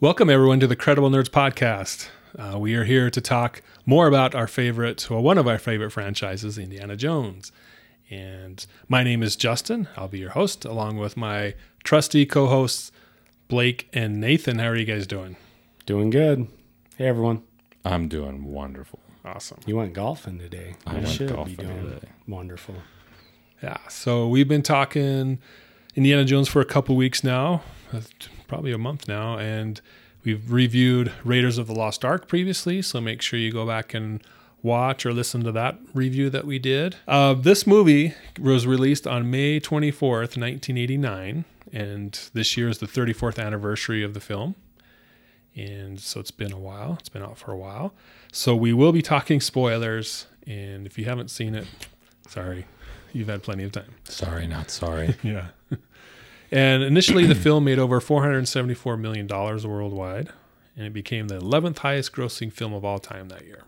Welcome, everyone, to the Credible Nerds podcast. Uh, we are here to talk more about our favorite, well, one of our favorite franchises, Indiana Jones. And my name is Justin. I'll be your host, along with my trusty co hosts, Blake and Nathan. How are you guys doing? Doing good. Hey, everyone. I'm doing wonderful. Awesome. You went golfing today. I you went should golfing be doing today. wonderful. Yeah. So we've been talking Indiana Jones for a couple weeks now, probably a month now, and we've reviewed Raiders of the Lost Ark previously. So make sure you go back and watch or listen to that review that we did. Uh, this movie was released on May 24th, 1989, and this year is the 34th anniversary of the film. And so it's been a while. It's been out for a while. So we will be talking spoilers. And if you haven't seen it, sorry, you've had plenty of time. Sorry, not sorry. Yeah. And initially, the film made over $474 million worldwide, and it became the 11th highest grossing film of all time that year.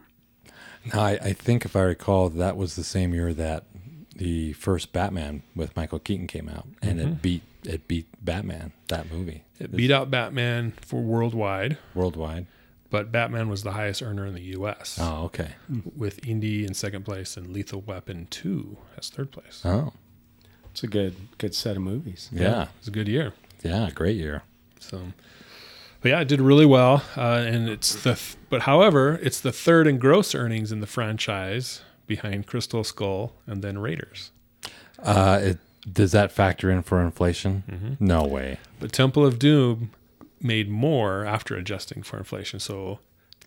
now, I, I think if I recall, that was the same year that the first Batman with Michael Keaton came out, and it mm-hmm. beat it beat Batman that movie It beat out Batman for worldwide, worldwide. but Batman was the highest earner in the U.S., Oh, okay. with Indy in second place and Lethal Weapon 2 as third place. Oh, It's a good good set of movies. yeah, It was a good year. yeah, great year. So, but yeah, it did really well, uh, and it's the but however, it's the third in gross earnings in the franchise behind Crystal Skull and then Raiders. Uh, it, does that factor in for inflation? No way. But Temple of Doom made more after adjusting for inflation. So,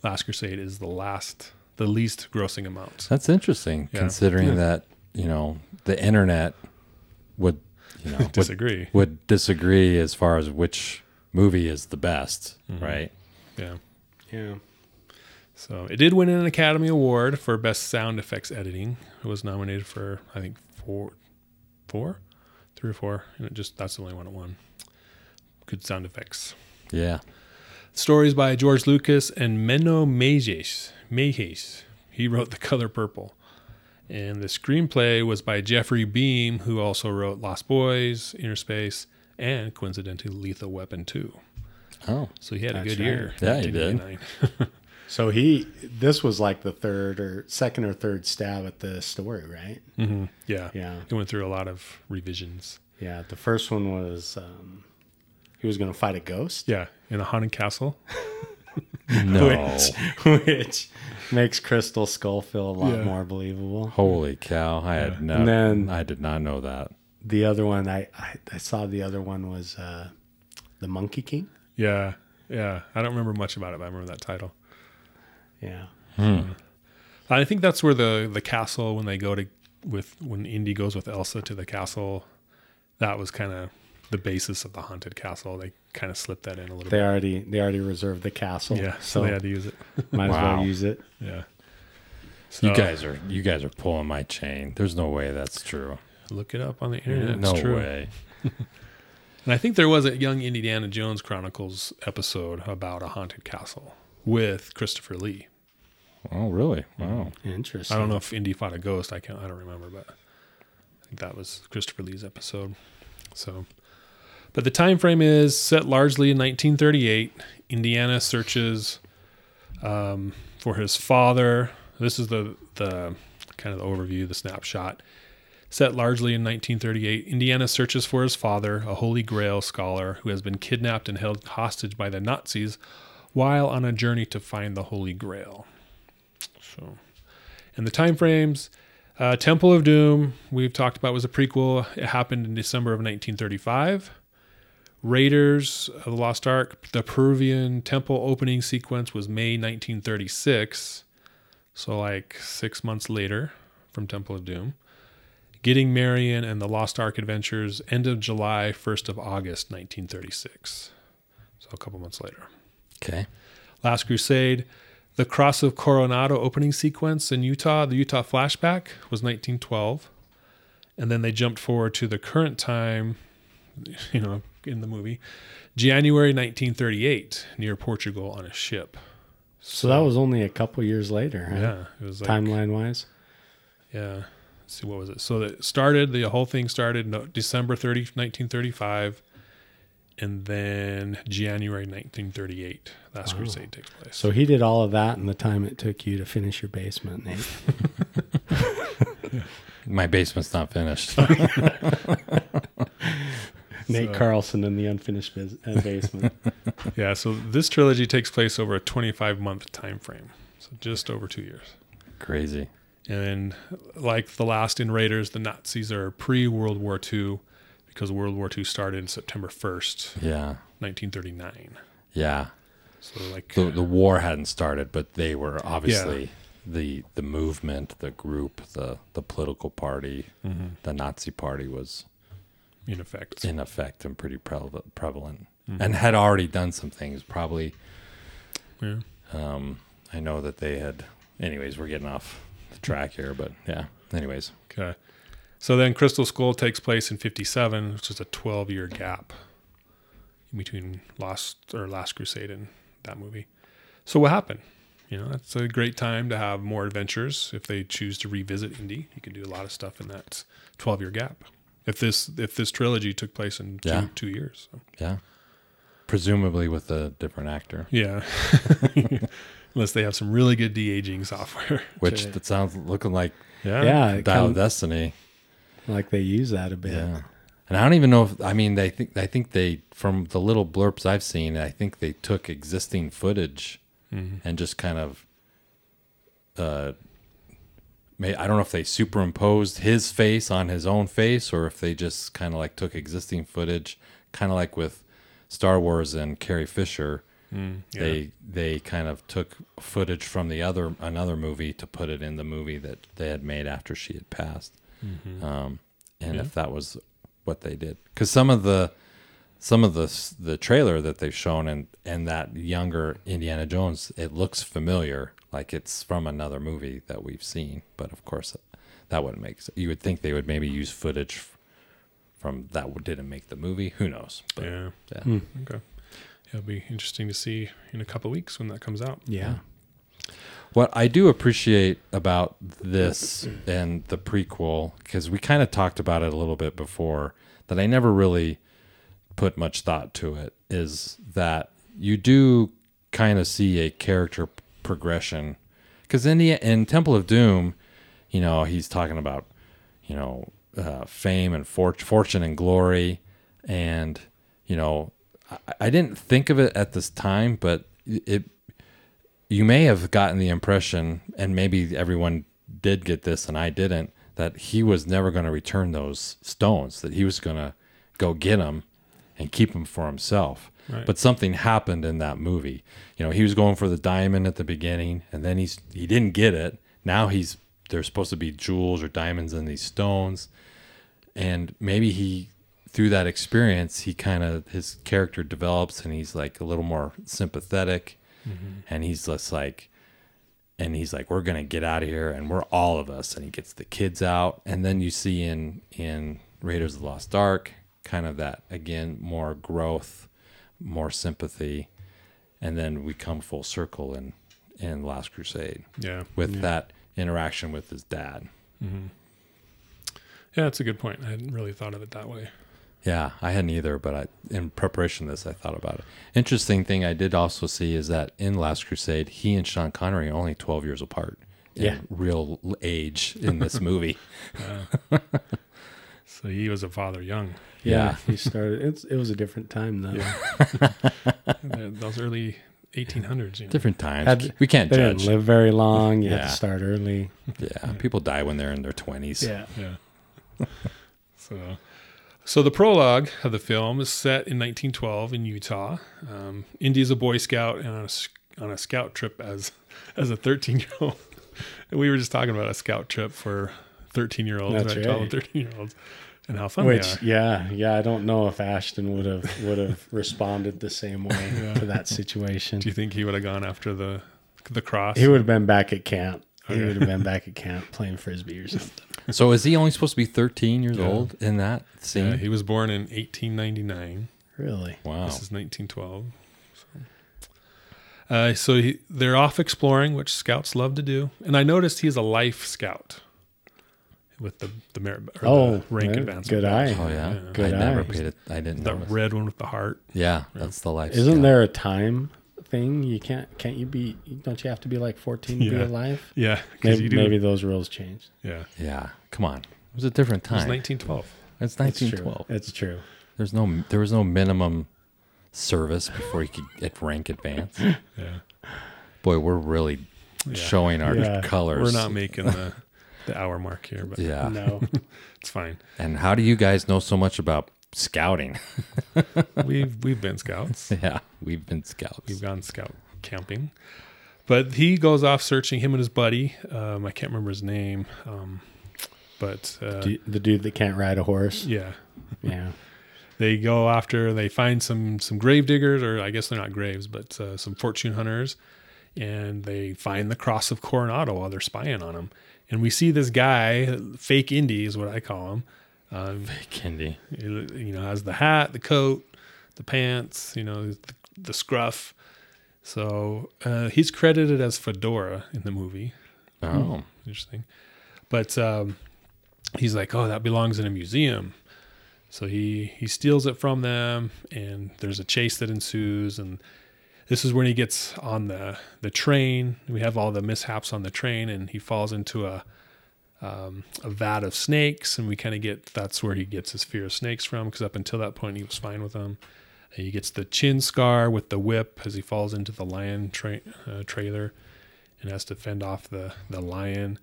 Last Crusade is the last, the least grossing amount. That's interesting, Yeah. considering Yeah. that you know the internet would you know Disagree. would disagree as far as which movie is the best, mm-hmm. right? Yeah. Yeah. So it did win an Academy Award for Best Sound Effects Editing. It was nominated for I think four, four, three or four, and it just that's the only one it won. Good sound effects. Yeah. Stories by George Lucas and Menno Meyjes. Meyjes. He wrote The Color Purple. And the screenplay was by Jeffrey Boam, who also wrote Lost Boys, Inner Space, and coincidentally Lethal Weapon 2. Oh, So he had a good right. year. Yeah, he did. So he this was like the third or second or third stab at the story, right? Mhm. Yeah. Yeah. He went through a lot of revisions. Yeah. The first one was um, he was going to fight a ghost, Yeah, in a haunted castle. no. which makes Crystal Skull feel a lot Yeah. more believable. Holy cow. I had no And then- I did not know that. The other one I I, I saw the other one was uh, the Monkey King. Yeah, yeah. I don't remember much about it, but I remember that title. Yeah. I think that's where the the castle when they go to with when Indy goes with Elsa to the castle, that was kind of the basis of the haunted castle. They kind of slipped that in a little bit. They bit. already they already reserved the castle. Yeah, so, so they had to use it. might as well use it. Yeah. So, You guys are you guys are pulling my chain. There's no way that's true. look it up on the internet. no it's true. way. And I think there was a Young Indiana Jones Chronicles episode about a haunted castle with Christopher Lee. Oh, really? Wow. Interesting. I don't know if Indy fought a ghost. I can't. I don't remember, but I think that was Christopher Lee's episode. So, but the time frame is set largely in 1938. Indiana searches um, for his father. This is the the kind of the overview, the snapshot. Set largely in 1938, Indiana searches for his father, a Holy Grail scholar who has been kidnapped and held hostage by the Nazis while on a journey to find the Holy Grail. So, and the time frames uh, Temple of Doom, we've talked about, was a prequel. It happened in December of 1935. Raiders of the Lost Ark, the Peruvian temple opening sequence was May 1936. So, like six months later from Temple of Doom. Getting Marion and the Lost Ark Adventures, end of July, 1st of August, 1936. So, a couple months later. Okay. Last Crusade, the Cross of Coronado opening sequence in Utah, the Utah flashback was 1912. And then they jumped forward to the current time, you know, in the movie, January 1938, near Portugal on a ship. So that was only a couple years later, huh? Yeah, it was like, Timeline wise. yeah. Let's see, what was it? So it started, the whole thing started no, December 30, 1935. and then January 1938, Last Wow. Crusade takes place. So he did all of that in the time it took you to finish your basement, Nate. My basement's not finished. Nate So- Carlson in the unfinished bas- uh, basement. yeah, so this trilogy takes place over a 25 month time frame, so just over two years. Crazy. And like the last in Raiders, the Nazis are pre World War II because World War II started in September 1st, Yeah. 1939. Yeah. So like The the war hadn't started, but they were obviously the the movement, the group, the the political party, mhm, the Nazi party was in effect. in effect and pretty prevalent, prevalent Mhm. and had already done some things. Probably, yeah. um, I know that they had. Anyways, we're getting off the track here, but yeah. Anyways, Okay. So then Crystal Skull takes place in 57, which is a 12 year gap in between Lost or Last Crusade and that movie. So what happened? You know, it's a great time to have more adventures if they choose to revisit Indy. You can do a lot of stuff in that 12 year gap. If this if this trilogy took place in two, Yeah. two years. So. yeah. Presumably with a different actor, Yeah. Unless they have some really good de aging software. which Okay. that sounds looking like yeah, it Dial of Destiny. like they use that a bit. Yeah. And I don't even know if I mean they think I think they from the little blurps I've seen, I think they took existing footage Mhm. and just kind of uh may I don't know if they superimposed his face on his own face or if they just kind of like took existing footage kind of like with Star Wars and Carrie Fisher Mm, yeah. they they kind of took footage from the other another movie to put it in the movie that they had made after she had passed Mhm. um, and Yeah. if that was what they did because some of the some of the the trailer that they've shown and and that younger Indiana Jones it looks familiar like it's from another movie that we've seen but of course that wouldn't make sense. you would think they would maybe use footage from that didn't make the movie who knows but yeah. yeah Hmm. Okay. Yeah, it'll be interesting to see in a couple of weeks when that comes out. Yeah. What I do appreciate about this and the prequel, because we kind of talked about it a little bit before, that I never really put much thought to it, is that you do kind of see a character p- progression. Because in the in Temple of Doom, you know, he's talking about, you know, uh, fame and for- fortune and glory, and you know, I, I didn't think of it at this time, but it you may have gotten the impression, and maybe everyone did get this and I didn't, that he was never going to return those stones, that he was going to go get them and keep them for himself. Right. But something happened in that movie. You know, he was going for the diamond at the beginning, and then he's he didn't get it. Now he's there's supposed to be jewels or diamonds in these stones, and maybe he through that experience he kind of his character develops and he's like a little more sympathetic mm-hmm. and he's just like and he's like we're gonna get out of here and we're all of us and he gets the kids out and then you see in in raiders of the lost ark kind of that again more growth more sympathy and then we come full circle in in last crusade yeah. with Yeah. that interaction with his dad hmm Yeah, that's a good point. I hadn't really thought of it that way. Yeah, I hadn't either, but I, in preparation of this, I thought about it. Interesting thing I did also see is that in Last Crusade, he and Sean Connery are only 12 years apart in Yeah. real age in this movie. So he was a father young. Yeah. He started. It's, it was a different time though. Those early 1800s. You know? Different times. Had- we can't They judge. didn't live very long. You had Yeah. to start early. Yeah, people die when they're in their 20s. Yeah. Yeah. so, so the prologue of the film is set in 1912 in Utah. Um, Indy is a Boy Scout and on a, s- on a scout trip as as a 13 year old. We were just talking about a scout trip for 13 year olds, That's right? 12 and 13 year olds, and how fun Which, they are. yeah, yeah, I don't know if Ashton would have would have responded the same way Yeah. to that situation. Do you think he would have gone after the the cross? He would have been back at camp. He would have been back at camp playing frisbee or something. So is he only supposed to be 13 years Yeah. old in that scene? Yeah, he was born in 1899. Really? wow. This is 1912. So, uh, so he, they're off exploring, which scouts love to do. And I noticed he's a life scout, with the the merit or Oh, the rank yeah, advancement. good badge. eye. Oh yeah, Good I never paid it. I didn't The notice. red one with the heart. Yeah, that's the life. Isn't scout. there a time thing? You can't can't you be? Don't you have to be like 14 to be alive? Yeah, Maybe, you do. maybe those rules changed. Yeah, Yeah, come on. It was a different it was 1912. It's It's 1912. true. It's true. There's no there was no minimum service before you could get rank advance. Yeah, Boy, we're really Yeah. showing our Yeah. colors. we're not making the the hour mark here, but Yeah. No. it's fine. And how do you guys know so much about scouting? We've we've been scouts. yeah, we've been scouts. We've gone scout camping. But he goes off searching him and his buddy. Um, I can't remember his name. Um, but uh, Du- the dude that can't ride a horse. yeah, Yeah. they go after. They find some some grave diggers, or I guess they're not graves, but uh, some fortune hunters, and they find the cross of Coronado while they're spying on him. And we see this guy, fake Indy is what I call him. Um, Kindy. you know, has the hat, the coat, the pants, you know, the, the scruff. So uh, he's credited as Fedora in the movie. Oh, Interesting. But um, he's like, oh, that belongs in a museum. So he he steals it from them, and there's a chase that ensues. And this is when he gets on the the train. We have all the mishaps on the train, and he falls into a um, a vat of snakes, and we kind of get that's where he gets his fear of snakes from. Because up until that point, he was fine with them. And he gets the chin scar with the whip as he falls into the lion tra- uh, trailer, and has to fend off the the lion.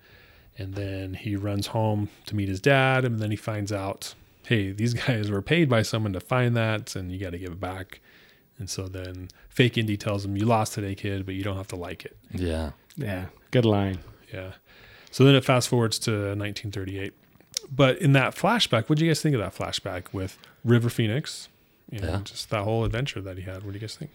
And then he runs home to meet his dad, and then he finds out, hey, these guys were paid by someone to find that, and you got to give it back. And so then fake Indy tells him, "You lost today, kid, but you don't have to like it." yeah. Yeah. Good line. Yeah. So then it fast forwards to 1938. But in that flashback, what do you guys think of that flashback with River Phoenix? And Yeah. just that whole adventure that he had. What do you guys think?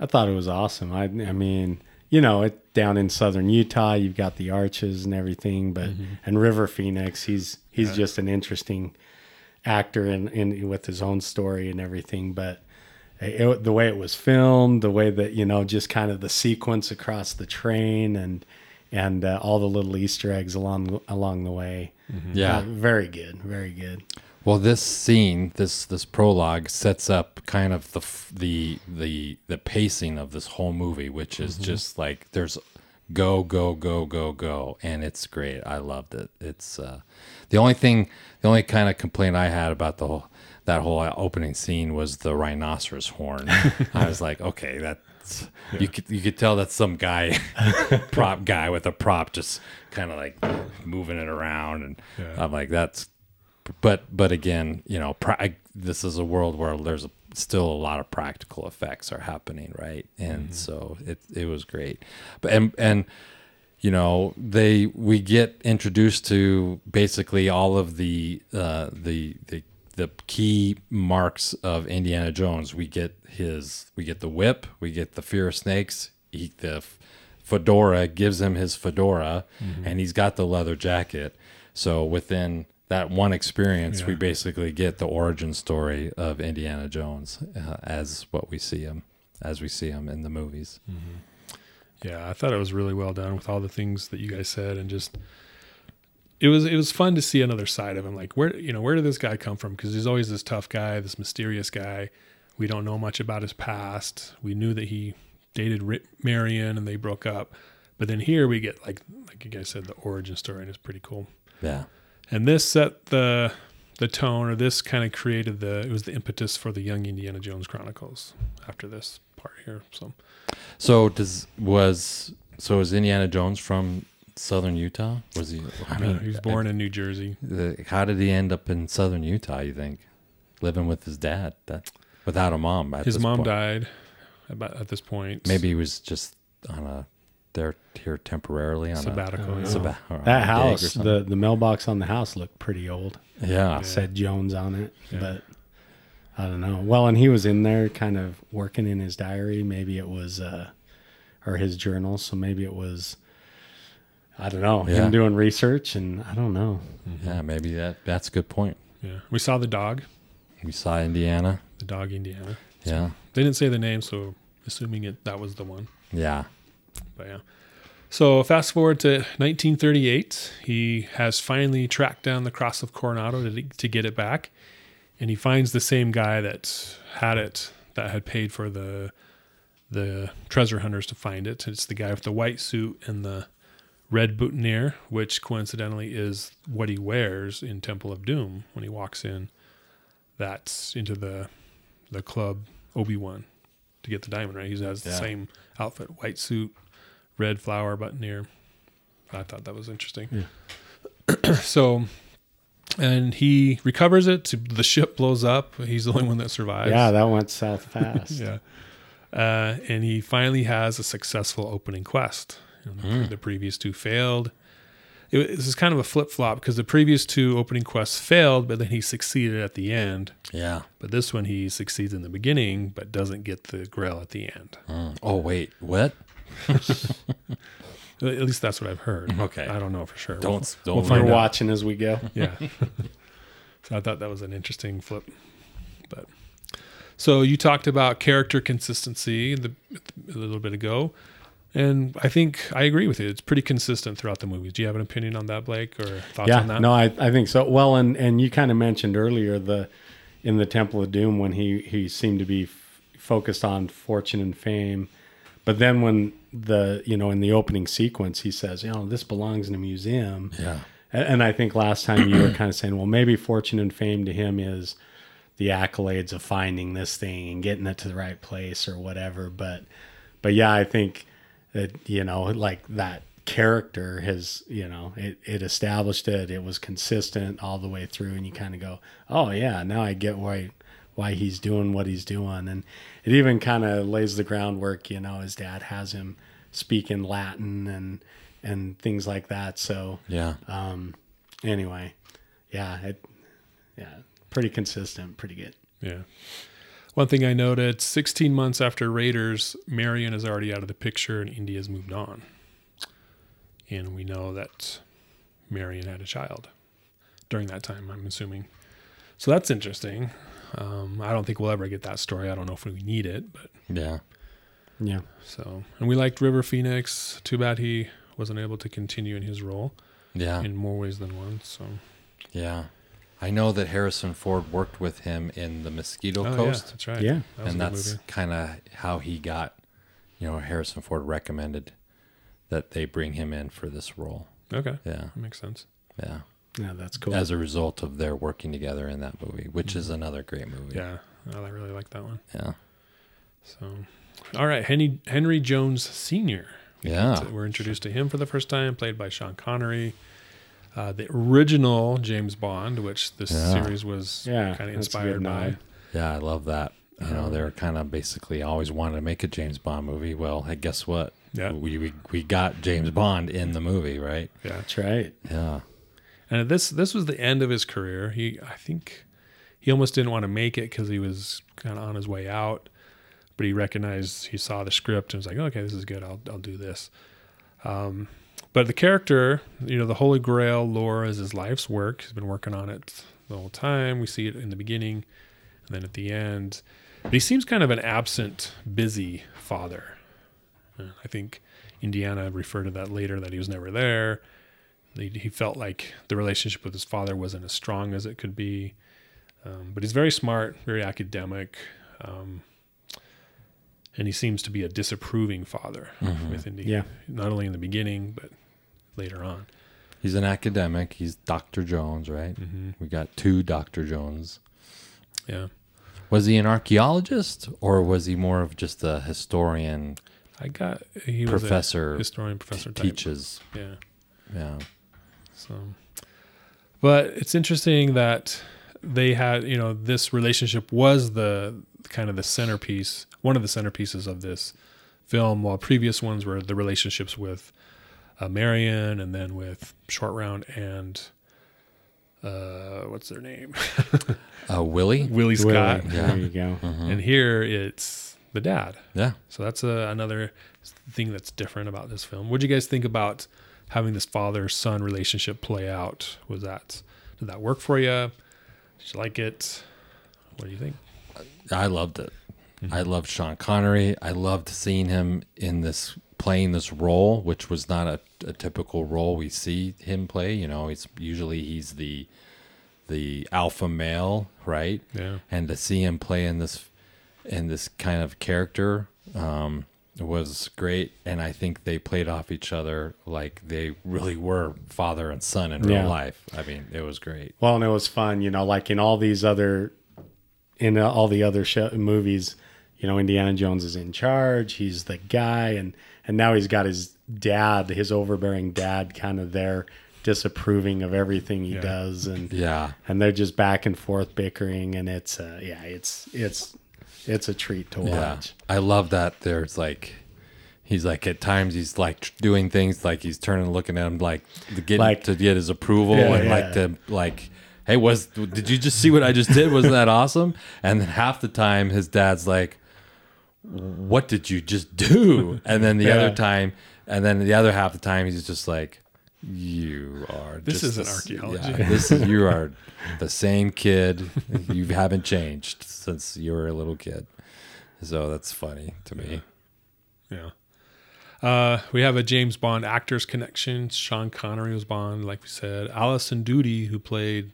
I thought it was awesome. I, I mean, you know, it down in southern Utah, you've got the arches and everything, but mm-hmm. and River Phoenix, he's he's Yeah. just an interesting actor in, in with his own story and everything. But it, the way it was filmed, the way that you know, just kind of the sequence across the train and and uh, all the little Easter eggs along along the way, Yeah. Uh, very good, very good. Well, this scene, this this prologue sets up kind of the the the the pacing of this whole movie, which is just like there's go go go go go, and it's great. I loved it. It's uh, the only thing, the only kind of complaint I had about the whole that whole opening scene was the rhinoceros horn. I was like, okay, that's you could you could tell that's some guy prop guy with a prop just kind of like moving it around, and Yeah. I'm like, that's but but again, you know, pra- this is a world where there's a, still a lot of practical effects are happening, right? And so it it was great, but and and you know they we get introduced to basically all of the uh, the the the key marks of Indiana Jones. We get his we get the whip, we get the fear of snakes. He, the f- fedora gives him his fedora, and he's got the leather jacket. So within that one experience, we basically get the origin story of Indiana Jones uh, as what we see him as we see him in the movies. Yeah, I thought it was really well done with all the things that you guys said, and just it was it was fun to see another side of him. Like where you know where did this guy come from? Because he's always this tough guy, this mysterious guy. We don't know much about his past. We knew that he dated Ri- Marion and they broke up, but then here we get like like you guys said the origin story, and it's pretty cool. Yeah, And this set the the tone, or this kind of created the it was the impetus for the Young Indiana Jones Chronicles after this part here. So So does was so is Indiana Jones from southern Utah? Was he? I I mean, mean, he was born in New Jersey. the, how did he end up in southern Utah? You think living with his dad that without a mom? At His this mom point? died about at this point. Maybe he was just on a there here temporarily on sabbatical. Yeah. a sabba- on That gig house, the the mailbox on the house looked pretty old. yeah. said Jones on it, Yeah. but I don't know. Well, and he was in there kind of working in his diary. Maybe it was, uh, or his journal. So maybe it was, I don't know, Yeah. him doing research. And I don't know. Mm-hmm. Yeah, maybe that that's a good point. Yeah, we saw the dog, We saw Indiana. the dog Indiana. Yeah. They didn't say the name, so assuming it that was the one. Yeah. But yeah, So fast forward to 1938, he has finally tracked down the Cross of Coronado to, to get it back, and he finds the same guy that had it, that had paid for the the treasure hunters to find it. It's the guy with the white suit and the red boutonniere, which coincidentally is what he wears in Temple of Doom when he walks in. That's into the the club Obi Wan to get the diamond. Right, he has the Yeah. same outfit, white suit, red flower boutonniere. I thought that was interesting. Yeah. so, and he recovers it. The ship blows up. He's the only one that survives. Yeah, that went south fast. Yeah. Uh, and he finally has a successful opening quest. You know, the, the previous two failed. It, this is kind of a flip flop because the previous two opening quests failed, but then he succeeded at the end. Yeah. But this one he succeeds in the beginning, but doesn't get the grail at the end. Mm. Oh wait, what? At least that's what I've heard. Okay. I don't know for sure. Don't We'll- don't we'll We're out. watching as we go. Yeah. so I thought that was an interesting flip. But so you talked about character consistency the, a little bit ago. And I think I agree with you. It's pretty consistent throughout the movies. Do you have an opinion on that, Blake, or thoughts yeah, on that? no, I, I think so. Well, and and you kind of mentioned earlier the in the Temple of Doom when he he seemed to be f- focused on fortune and fame, but then when the you know in the opening sequence he says, you know, this belongs in a museum. Yeah. And, and I think last time you were kind of saying, well, maybe fortune and fame to him is the accolades of finding this thing and getting it to the right place or whatever. But but yeah, I think that you know like that character has you know it, it established it it was consistent all the way through and you kind of go oh yeah now i get why why he's doing what he's doing and it even kind of lays the groundwork you know his dad has him speak in latin and and things like that so Yeah. um anyway yeah it yeah pretty consistent pretty good Yeah. One thing I noted 16 months after Raiders, Marion is already out of the picture and Indy's moved on. And we know that Marion had a child during that time, I'm assuming. So that's interesting. Um, I don't think we'll ever get that story. I don't know if we need it, but Yeah. yeah so. And we liked River Phoenix. Too bad he wasn't able to continue in his role Yeah. in more ways than one. So, Yeah. I know that Harrison Ford worked with him in the Mosquito oh, yeah, Coast. that's right. Yeah. That was and a that's kind of how he got, you know, Harrison Ford recommended that they bring him in for this role. Okay. Yeah. That makes sense. Yeah. yeah that's cool As a result of their working together in that movie, which is another great movie. Yeah. I really like that one. Yeah. So, all right, Henry Henry Jones Sr. Yeah. We're introduced to him for the first time, played by Sean Connery. Uh, the original James Bond, which this Yeah. series was Yeah, kind of that's a good inspired by. nod. Yeah, I love that. You know, Um, they were kind of basically always wanted to make a James Bond movie. Well, hey, guess what? Yeah. We, we we got James Bond in the movie, right? Yeah, that's right Yeah. and this this was the end of his career. He, I think, he almost didn't want to make it because he was kind of on his way out, but he recognized he saw the script and was like, okay, this is good. I'll I'll do this. Um, but the character, you know, the Holy Grail lore is his life's work. He's been working on it the whole time. We see it in the beginning, and then at the end. But he seems kind of an absent, busy father. Uh, I think Indiana referred to that later that he was never there. He, he felt like the relationship with his father wasn't as strong as it could be. Um, but he's very smart, very academic, um, and he seems to be a disapproving father with Indy. Yeah. not only in the beginning but later on. He's an academic. He's Dr. Jones, right? Mm-hmm. We got two Dr. Jones. Yeah, Was he an archaeologist or was he more of just a historian, I got he was a professor, historian professor type. teaches? Yeah, Yeah. So, but it's interesting that they had, you know, this relationship was the kind of the centerpiece, one of the centerpieces of this film, while previous ones were the relationships with uh, Marion and then with Short Round and uh, what's their name, Uh, Willie? Willie Scott. Willie, Yeah. there you go And here it's the dad. Yeah. So that's a, another thing that's different about this film. What do you guys think about having this father son relationship play out? Was that did that work for you? Did you like it? What do you think? I loved it. I loved Sean Connery. I loved seeing him in this playing this role, which was not a, a typical role we see him play. You know, it's usually he's the the alpha male, right? Yeah. And to see him play in this in this kind of character um, was great, and I think they played off each other like they really were father and son in real Yeah. life. I mean, it was great. Well, and it was fun, you know, like in all these other, in uh, all the other show, movies, you know, Indiana Jones is in charge. He's the guy, and and now he's got his dad, his overbearing dad, kind of there, disapproving of everything he Yeah. does, and Yeah, and they're just back and forth bickering, and it's uh, yeah, it's it's it's a treat to yeah. watch. I love that. There's like. He's like at times he's like doing things like he's turning looking at him like to get Like- to get his approval Yeah, and yeah. like to like hey was did you just see what I just did wasn't that awesome and then half the time his dad's like what did you just do and then the Yeah. other time and then the other half the time he's just like you are This isn't the archaeology. yeah, this is you are the same kid you haven't changed since you were a little kid so that's funny to me Yeah. Uh, we have a James Bond actors connection. Sean Connery was Bond, like we said. Alison Doody, who played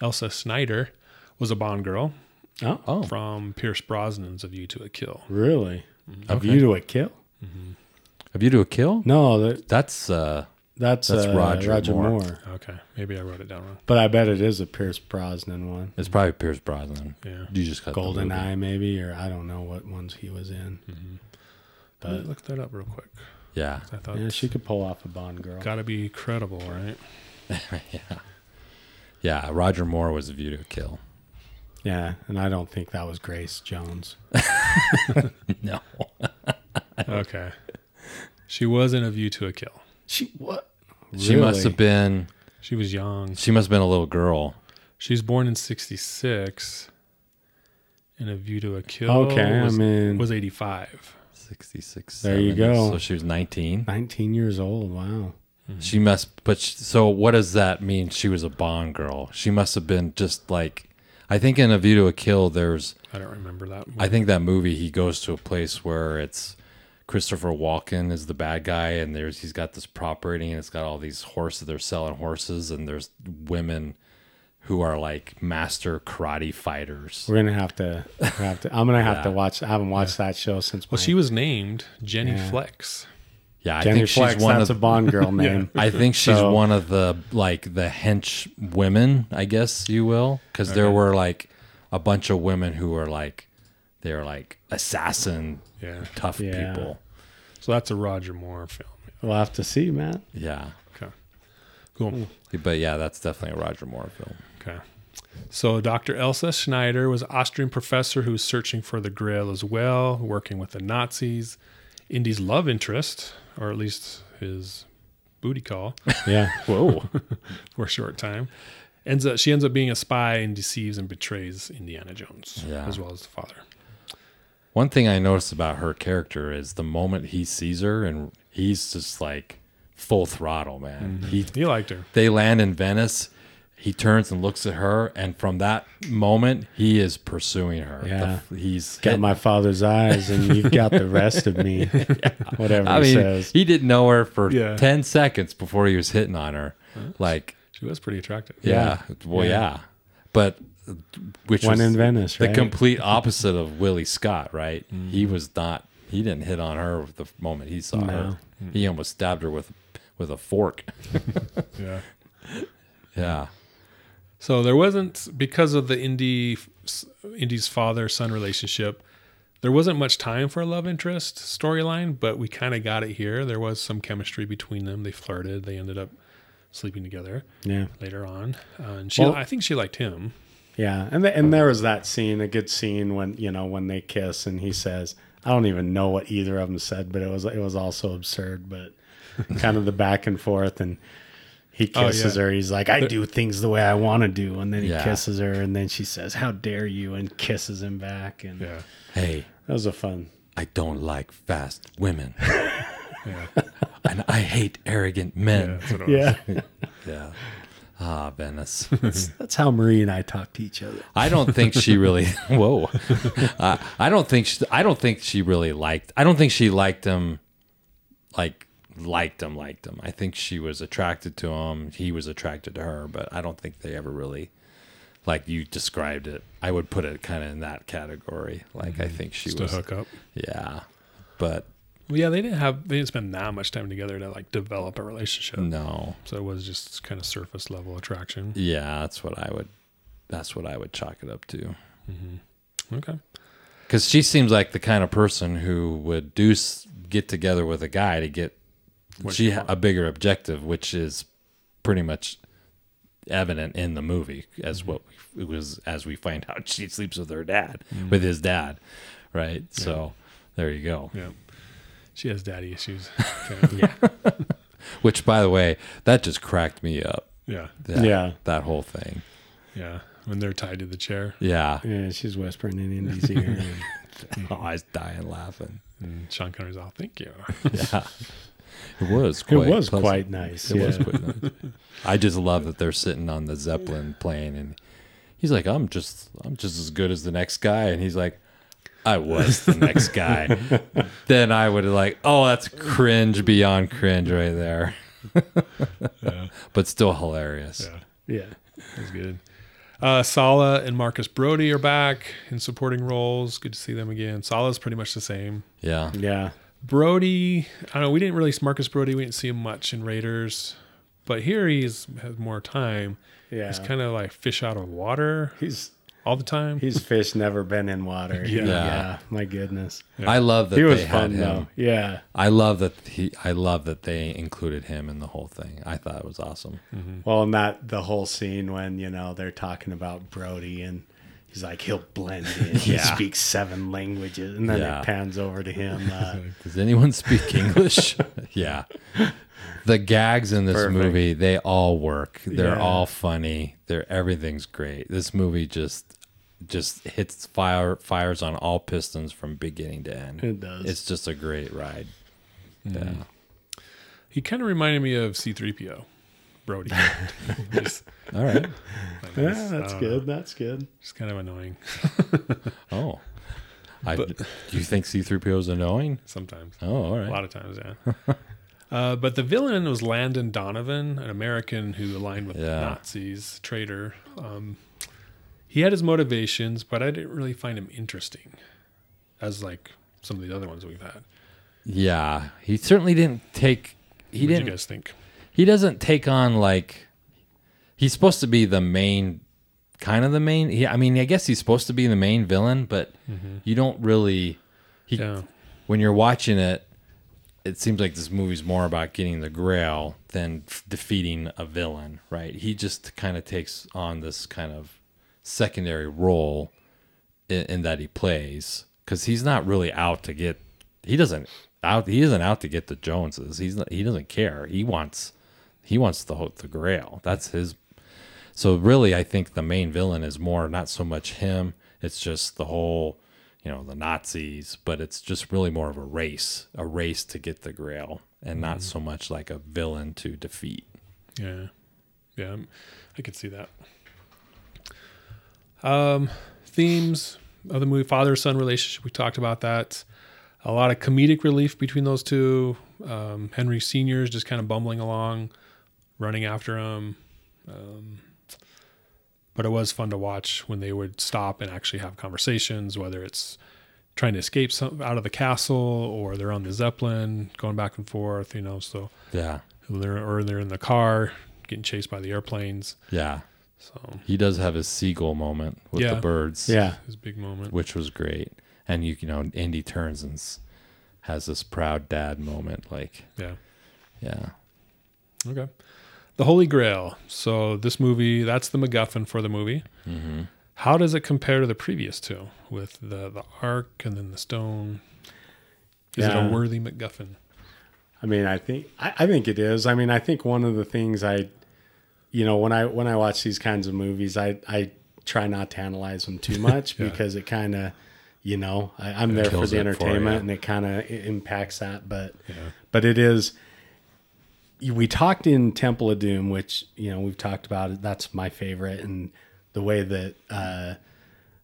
Elsa Schneider, was a Bond girl Oh, oh from Pierce Brosnan's A View to a Kill. really? A Okay. view to a kill? have you to a kill No, that, that's uh that's That's uh, Roger Roger, Moore. Moore. Okay, maybe I wrote it down wrong. But I bet it is a Pierce Brosnan one. It's probably Pierce Brosnan. Yeah. You just got Golden movie. Eye, maybe, or I don't know what ones he was in. Let me look that up real quick. Yeah, I thought Yeah, she could pull off a Bond girl. got to be credible, right? yeah, yeah. Roger Moore was a View to a Kill. Yeah, and I don't think that was Grace Jones. No, Okay. She was in A View to a Kill. She what? she must have been. She was young. She must have been a little girl. She was born in 66. And A View to a Kill Okay, was, I mean, was 85. Sixty-six. There you go. So she was nineteen. 19 years old. Wow. Mm-hmm. She must. But sh so what does that mean? She was a Bond girl. She must have been just like. I think in A View to a Kill, there's. I don't remember that. Movie. I think that movie he goes to a place where it's Christopher Walken is the bad guy and there's he's got this property and it's got all these horses they're selling horses and there's women who are like master karate fighters. We're gonna have to have to. I'm gonna have to watch. I haven't watched that show since. Well, my- she was named Jenny Yeah. Flex. Yeah, I Jenny think Flex. she's one That's of a Bond girl name. I think she's So- one of the like the hench women, I guess you will, because there were like a bunch of women who were like they're like assassin Yeah. tough Yeah. people. So that's a Roger Moore film. We'll have to see, man. Yeah, Okay. Cool. but yeah, that's definitely a Roger Moore film. Okay. So Dr. Elsa Schneider was an Austrian professor who was searching for the Grail as well, working with the Nazis. Indy's love interest, or at least his booty call, Yeah. Whoa. for a short time, ends up she ends up being a spy and deceives and betrays Indiana Jones, Yeah. as well as the father. One thing I noticed about her character is the moment he sees her and he's just like full throttle, man. Mm-hmm. He He liked her. they land in Venice. He turns and looks at her, and from that moment, he is pursuing her. Yeah. f- he's Got hit- my father's eyes, and you've got the rest of me. Whatever I he mean, says. he didn't know her for Yeah. ten seconds before he was hitting on her. Like, She was pretty attractive. yeah, well, Yeah. yeah, but which When was in Venice, the complete opposite of Willie Scott, right? Mm-hmm. He was not. He didn't hit on her the moment he saw her. No. He almost stabbed her with with a fork. Yeah. yeah, So there wasn't because of the Indy Indy's father son relationship. There wasn't much time for a love interest storyline, but we kind of got it here. There was some chemistry between them. They flirted. They ended up sleeping together yeah. later on, uh, and she Well- I think she liked him. Yeah, and th- and there was that scene, a good scene when you know when they kiss, and he says, "I don't even know what either of them said, but it was it was also absurd, but kind of the back and forth, and he Oh, kisses yeah. her. He's like, "I do things the way I want to do," and then he Yeah. kisses her, and then she says, "How dare you?" and kisses him back, and Yeah, hey, that was a fun. I don't like fast women, yeah, and I hate arrogant men. That's what it was. Yeah, Yeah. Ah, Venice. that's how Marie and I talk to each other. I don't think she really. Whoa. Uh, I don't think. She, I don't think she really liked. I don't think she liked him like liked him, liked him. I think she was attracted to him. He was attracted to her, but I don't think they ever really, like you described it. I would put it kind of in that category. Like I mm-hmm. think she Just was, to hook up. yeah, but Well, yeah, they didn't have they didn't spend that much time together to like develop a relationship. no, So it was just kind of surface level attraction. yeah, that's what I would, that's what I would chalk it up to. Mm-hmm. Okay. Because she seems like the kind of person who would do get together with a guy to get What she she ha- want. a bigger objective, which is pretty much evident in the movie as Mm-hmm. what we, it was as we find out she sleeps with her dad, Mm-hmm. with his dad, right? So there you go. Yeah. She has daddy issues. yeah. Which, by the way, that just cracked me up. Yeah. That, Yeah. that whole thing. Yeah. When they're tied to the chair Yeah, Yeah, she's whispering in Indy's ear. and- oh, I was dying laughing. and Sean Connery's all, thank you. Yeah, it was. it Quite was pleasant. quite nice. It was quite nice. I just love that they're sitting on the Zeppelin plane, and he's like, "I'm just, I'm just as good as the next guy," and he's like, "I was the next guy." then I would have like, "Oh, that's cringe beyond cringe right there," Yeah. but still hilarious. Yeah. Yeah. That was good. Uh, Sallah and Marcus Brody are back in supporting roles. Good to see them again. Sallah's pretty much the same. Yeah, Yeah. Brody, I don't know. We didn't really Marcus Brody. We didn't see him much in Raiders, but here he's has more time. Yeah. He's kind of like fish out of water he's all the time. he's fish never been in water. Yeah. Yeah. My goodness. I love that He was they had fun him. though. Yeah. I love that he. I love that they included him in the whole thing. I thought it was awesome. Mm-hmm. Well, and that the whole scene when you know they're talking about Brody and he's like he'll blend in. He speaks seven languages, and then Yeah. it pans over to him. Uh, Does anyone speak English? yeah. The gags in this Perfect. movie, they all work. They're Yeah. all funny. They're everything's great. This movie just just hits fire fires on all pistons from beginning to end. It does. It's just a great ride. Yeah. He kind of reminded me of C-3PO, Brody. just, All right. like, yeah, this- that's good. know. That's good. Just kind of annoying Oh. I, But- do you think C3PO is annoying? sometimes. Oh, all A lot of times, yeah. uh, but the villain was Landon Donovan, an American who aligned with Yeah. Nazis, traitor. Um, he had his motivations, but I didn't really find him interesting, as like some of the other ones we've had. Yeah. He certainly didn't take he what didn't you guys think? He doesn't take on like he's supposed to be the main kind of the main he, i mean i guess he's supposed to be the main villain but mm-hmm. you don't really he Yeah, when you're watching it it seems like this movie's more about getting the grail than f- defeating a villain right? He just kind of takes on this kind of secondary role in, in that he plays because he's not really out to get he doesn't out he isn't out to get the joneses. He's not, he doesn't care. He wants he wants the the grail that's his so really i think the main villain is more not so much him it's just the whole you know the nazis but it's just really more of a race a race to get the grail and not so much like a villain to defeat yeah, yeah. I could see that. Um, themes of the movie: father-son relationship. We talked about that. A lot of comedic relief between those two. Um, Henry Senior is just kind of bumbling along, running after him. Um, but it was fun to watch when they would stop and actually have conversations, whether it's trying to escape some, out of the castle or they're on the zeppelin, going back and forth. You know, so yeah they're or they're in the car getting chased by the airplanes. yeah So he does have his seagull moment with Yeah. the birds Yeah. his big moment. which was great and you you know indy turns and has this proud dad moment like Yeah. yeah Okay. The Holy Grail. So this movie, that's the MacGuffin for the movie. mm-hmm. How does it compare to the previous two with the the Ark and then the stone? Is it a worthy MacGuffin? I mean, I think I, I think it is. I mean, I think one of the things I, you know, when I when I watch these kinds of movies, I I try not to analyze them too much Yeah. because it kind of, you know, I, I'm there for the it for entertainment and it kind of impacts that. But Yeah. but it is. We talked in Temple of Doom, which you know we've talked about. it. That's my favorite, and the way that uh,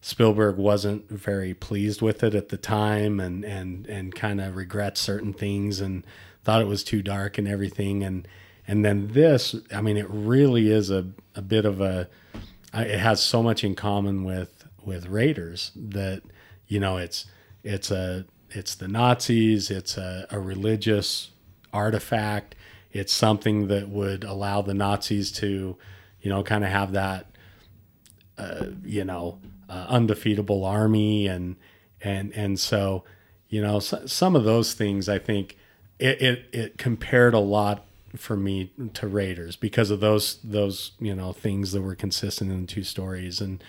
Spielberg wasn't very pleased with it at the time and and and kind of regrets certain things and thought it was too dark and everything and and then this I mean it really is a, a bit of a it has so much in common with with Raiders that you know it's it's a it's the Nazis it's a, a religious artifact it's something that would allow the Nazis to you know kind of have that uh, you know uh, undefeatable army and and and so you know so, some of those things I think it, it it compared a lot for me to Raiders because of those those you know things that were consistent in the two stories and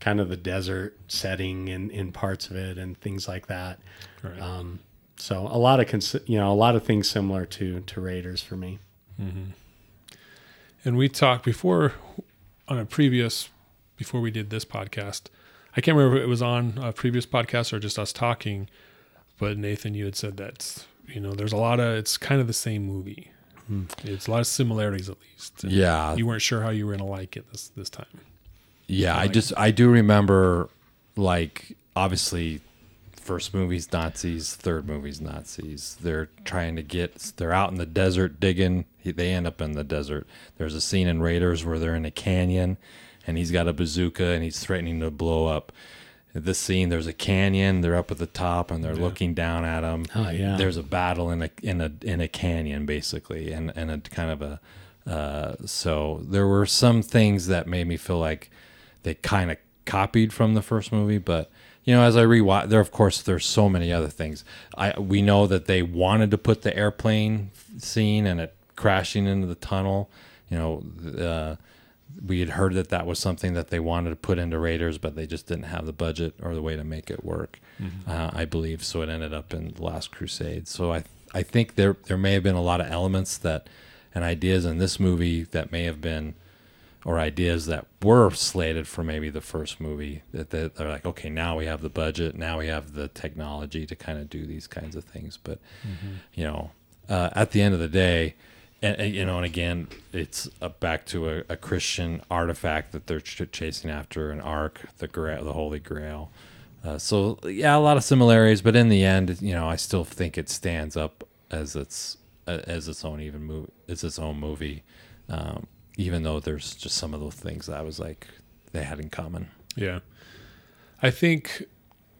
kind of the desert setting in in parts of it and things like that. Right. Um, so a lot of cons- you know a lot of things similar to to Raiders for me. Mm-hmm. And we talked before on a previous, before we did this podcast. I can't remember if it was on a previous podcast or just us talking, but Nathan, you had said that, you know, there's a lot of, it's kind of the same movie. Hmm. It's a lot of similarities at least. And Yeah. You weren't sure how you were going to like it this, this time. Yeah, I like- just I do remember like obviously first movie's Nazis, third movie's Nazis. They're trying to get they're out in the desert digging. He- They end up in the desert. There's a scene in Raiders where they're in a canyon and he's got a bazooka and he's threatening to blow up. This scene, there's a canyon. They're up at the top and they're looking down at him. Oh, yeah. There's a battle in a in a in a canyon basically, and and a kind of a. Uh, so there were some things that made me feel like they kind of copied from the first movie, but you know, as I rewatch, there of course there's so many other things. I we know that they wanted to put the airplane scene and it crashing into the tunnel. You know, uh, we had heard that that was something that they wanted to put into Raiders, but they just didn't have the budget or the way to make it work. Uh, I believe so. It ended up in the Last Crusade. So I I think there there may have been a lot of elements that and ideas in this movie that may have been or ideas that were slated for maybe the first movie that they- they're like okay now we have the budget now we have the technology to kind of do these kinds of things. But you know uh, at the end of the day and, and, you know and again it's back to a, a christian artifact that they're ch- chasing after an ark the gra- the holy grail. Uh, so yeah a lot of similarities but in the end you know i still think it stands up as its uh, as its own even movie it's its own movie. Um, even though there's just some of those things that I was like they had in common. Yeah. I think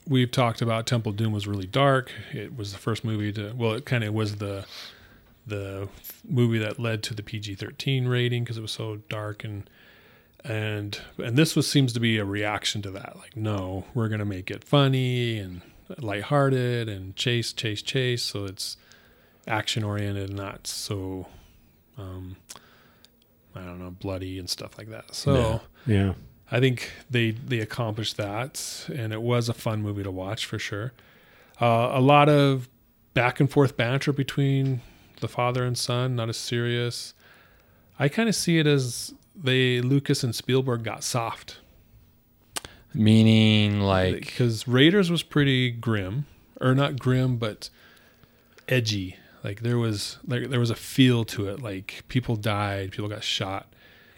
we've talked about Temple Doom was really dark. It was the first movie to well, it kind of was the the movie that led to the PG-13 rating because it was so dark and and and this was seems to be a reaction to that. Like, no, we're gonna make it funny and lighthearted and chase, chase, chase. So it's action oriented, and not so um, I don't know, bloody and stuff like that. So. Yeah. Yeah. I think they they accomplished that, and it was a fun movie to watch for sure. Uh, a lot of back and forth banter between the father and son, not as serious. I kind of see it as they Lucas and Spielberg got soft Meaning like because Raiders was pretty grim, or not grim, but edgy. Like there was like there was a feel to it. Like people died, people got shot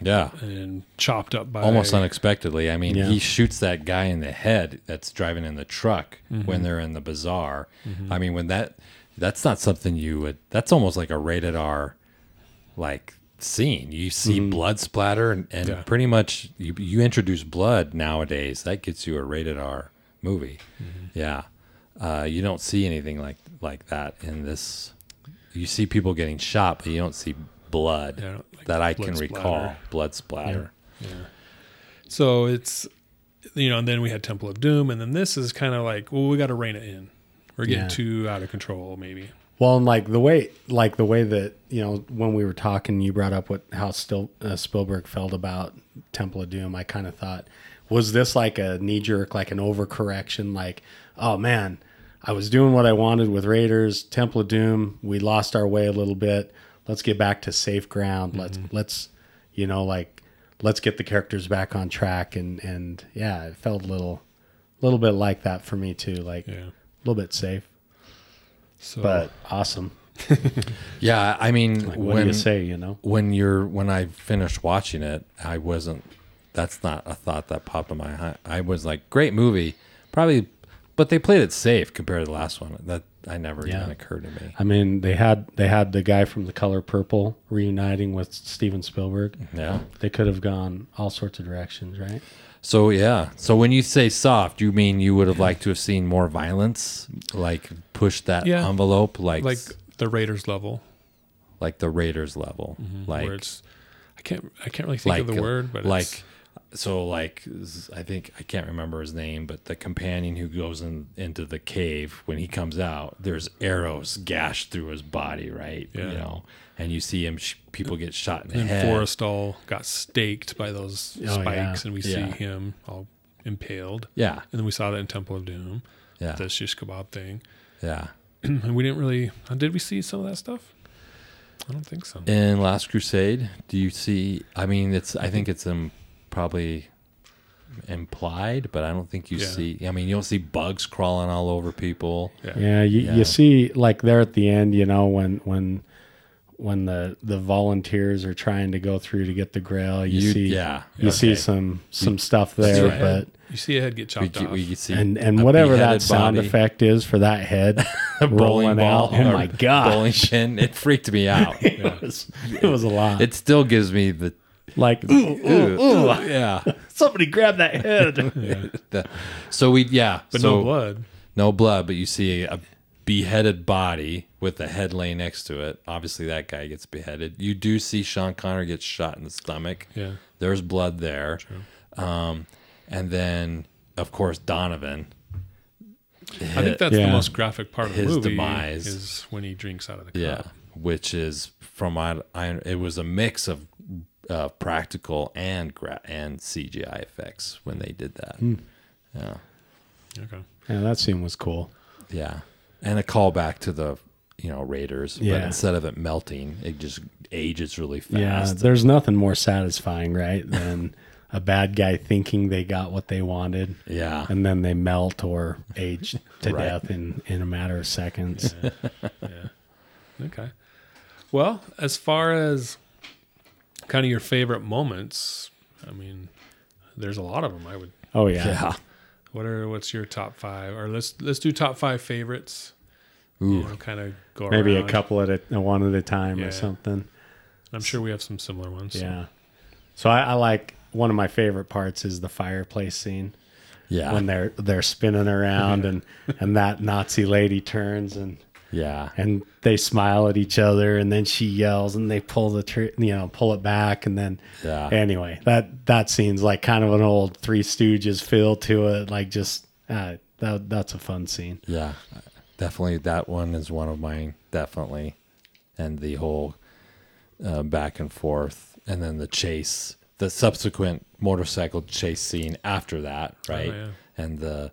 yeah, and chopped up by almost unexpectedly. I mean, Yeah. he shoots that guy in the head that's driving in the truck Mm-hmm. when they're in the bazaar. I mean, when that that's not something you would. That's almost like a rated R like scene. You see blood splatter and, and Yeah. pretty much you you introduce blood nowadays. That gets you a rated R movie. Yeah, uh, you don't see anything like like that in this. You see people getting shot, but you don't see blood Yeah, like that I blood can splatter. recall. Blood splatter. Yeah. So it's you know, and then we had Temple of Doom, and then this is kind of like, well, we got to rein it in. We're getting Yeah. too out of control, maybe. Well, and like the way, like the way that you know, when we were talking, you brought up what how still uh, Spielberg felt about Temple of Doom. I kind of thought, was this like a knee jerk, like an overcorrection? Like, oh man, I was doing what I wanted with Raiders, Temple of Doom. We lost our way a little bit. Let's get back to safe ground. Let's mm-hmm. let's, you know, like let's get the characters back on track. And and yeah, it felt a little, little bit like that for me too. Like Yeah. a little bit safe, So, but awesome. Yeah, I mean, Like, what when do you say? You know, when you're when I finished watching it, I wasn't that's not a thought that popped in my head. I was like, great movie, probably, but they played it safe compared to the last one. That I never Yeah. even occurred to me. I mean, they had they had the guy from The Color Purple reuniting with Steven Spielberg. Yeah. They could have gone all sorts of directions, right? So yeah. So when you say soft, you mean you would have liked to have seen more violence, like push that Yeah. envelope, like like like, the Raiders level, like the Raiders level, mm-hmm. like where it's I can't I can't really think like of the word, but like it's, so like I think I can't remember his name, but the companion who goes in into the cave when he comes out, there's arrows gashed through his body, right? Yeah. You know, and you see him. Sh- people get shot in the and head. Forrestal got staked by those Oh, spikes, yeah. and we see Yeah. him all impaled. Yeah, And then we saw that in Temple of Doom, yeah, the shish kebab thing, yeah. and we didn't really. uh, Did we see some of that stuff? I don't think so. In Last Crusade, do you see? I mean, it's. I think it's um, probably implied, but I don't think you Yeah. see. I mean, you don't see bugs crawling all over people. Yeah. Yeah, you, Yeah. you see like there at the end, you know, when when when the the volunteers are trying to go through to get the grail, you, You- see yeah, you see okay. some some stuff there, right. but You see a head get We, chopped off. we see and and whatever that sound body. effect is for that head rolling ball. out. Oh my god. Bowling pin. It freaked me out. it, was, it was a lot. It still gives me the like ooh, ooh, ooh. yeah. somebody grab that head. The- so we yeah, but so no blood. no blood, but you see a beheaded body with the head laying next to it. Obviously, that guy gets beheaded. You do see Sean Connery get shot in the stomach. Yeah. There's blood there. Um, and then of course Donovan. I think that's the Yeah. most graphic part of the His movie demise. is when he drinks out of the cup. Yeah, which is from I, I it was a mix of uh, practical and gra- and CGI effects when they did that. Yeah, Okay. yeah, that scene was cool. yeah, and a callback to the you know Raiders, but instead of it melting, it just ages really fast. Yeah, there's nothing more satisfying, right, than a bad guy thinking they got what they wanted, Yeah, and then they melt or age to Right. death in in a matter of seconds. Yeah. Okay. Well, as far as kind of your favorite moments, I mean, there's a lot of them. I would. Oh yeah. yeah. What are what's your top five? Or let's let's do top five favorites. Ooh. You know, kind of go Maybe a couple at a one at a time Yeah. or something. I'm sure we have some similar ones. Yeah. So I, I like one of my favorite parts is the fireplace scene Yeah, when they're they're spinning around and and that Nazi lady turns and yeah, and they smile at each other and then she yells and they pull the tree you know pull it back and then Yeah. anyway that that scene's like kind of an old Three Stooges feel to it like just uh, that that's a fun scene yeah. Definitely, that one is one of mine. Definitely, and the whole uh, back and forth, and then the chase, the subsequent motorcycle chase scene after that, right? yeah. And the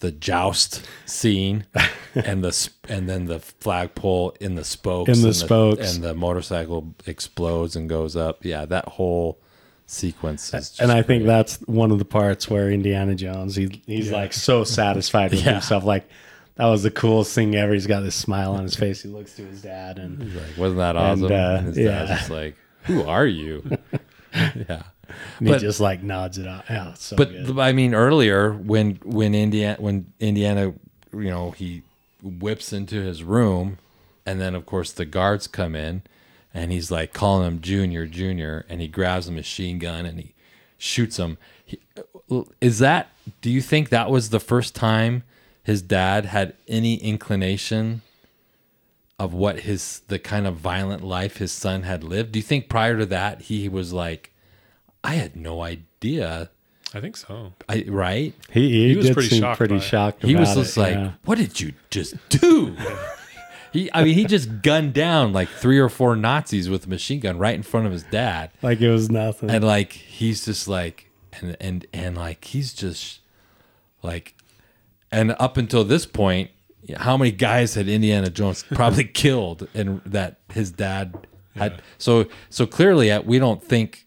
the joust scene, and the and then the flagpole in the spokes, In the and spokes. and the motorcycle explodes and goes up. Yeah, that whole sequence is. Just and I think great. that's one of the parts where Indiana Jones he he's like so satisfied with Yeah. himself like that was the coolest thing ever he's got this smile on his face he looks to his dad and He's like, wasn't that And, awesome? uh, And his yeah. dad's just like, "Who are you?" yeah. And But- he just like nods it out. Yeah, so but good. I mean, earlier when when Indiana when Indiana, you know, he whips into his room, and then of course the guards come in, and he's like calling him Junior, Junior, and he grabs a machine gun and he shoots him. He, is that? Do you think that was the first time his dad had any inclination? Of what his the kind of violent life his son had lived. Do you think prior to that he was like, I had no idea I think so. I, right? he, he, he was did pretty seem shocked pretty by it. shocked He was about just it, like, yeah. "What did you just do?" he, I mean, he just gunned down like three or four Nazis with a machine gun right in front of his dad, like it was nothing and like he's just like, and and and like he's just like, and up until this point, how many guys had Indiana Jones probably killed, and that his dad had? So so clearly, uh, we don't think.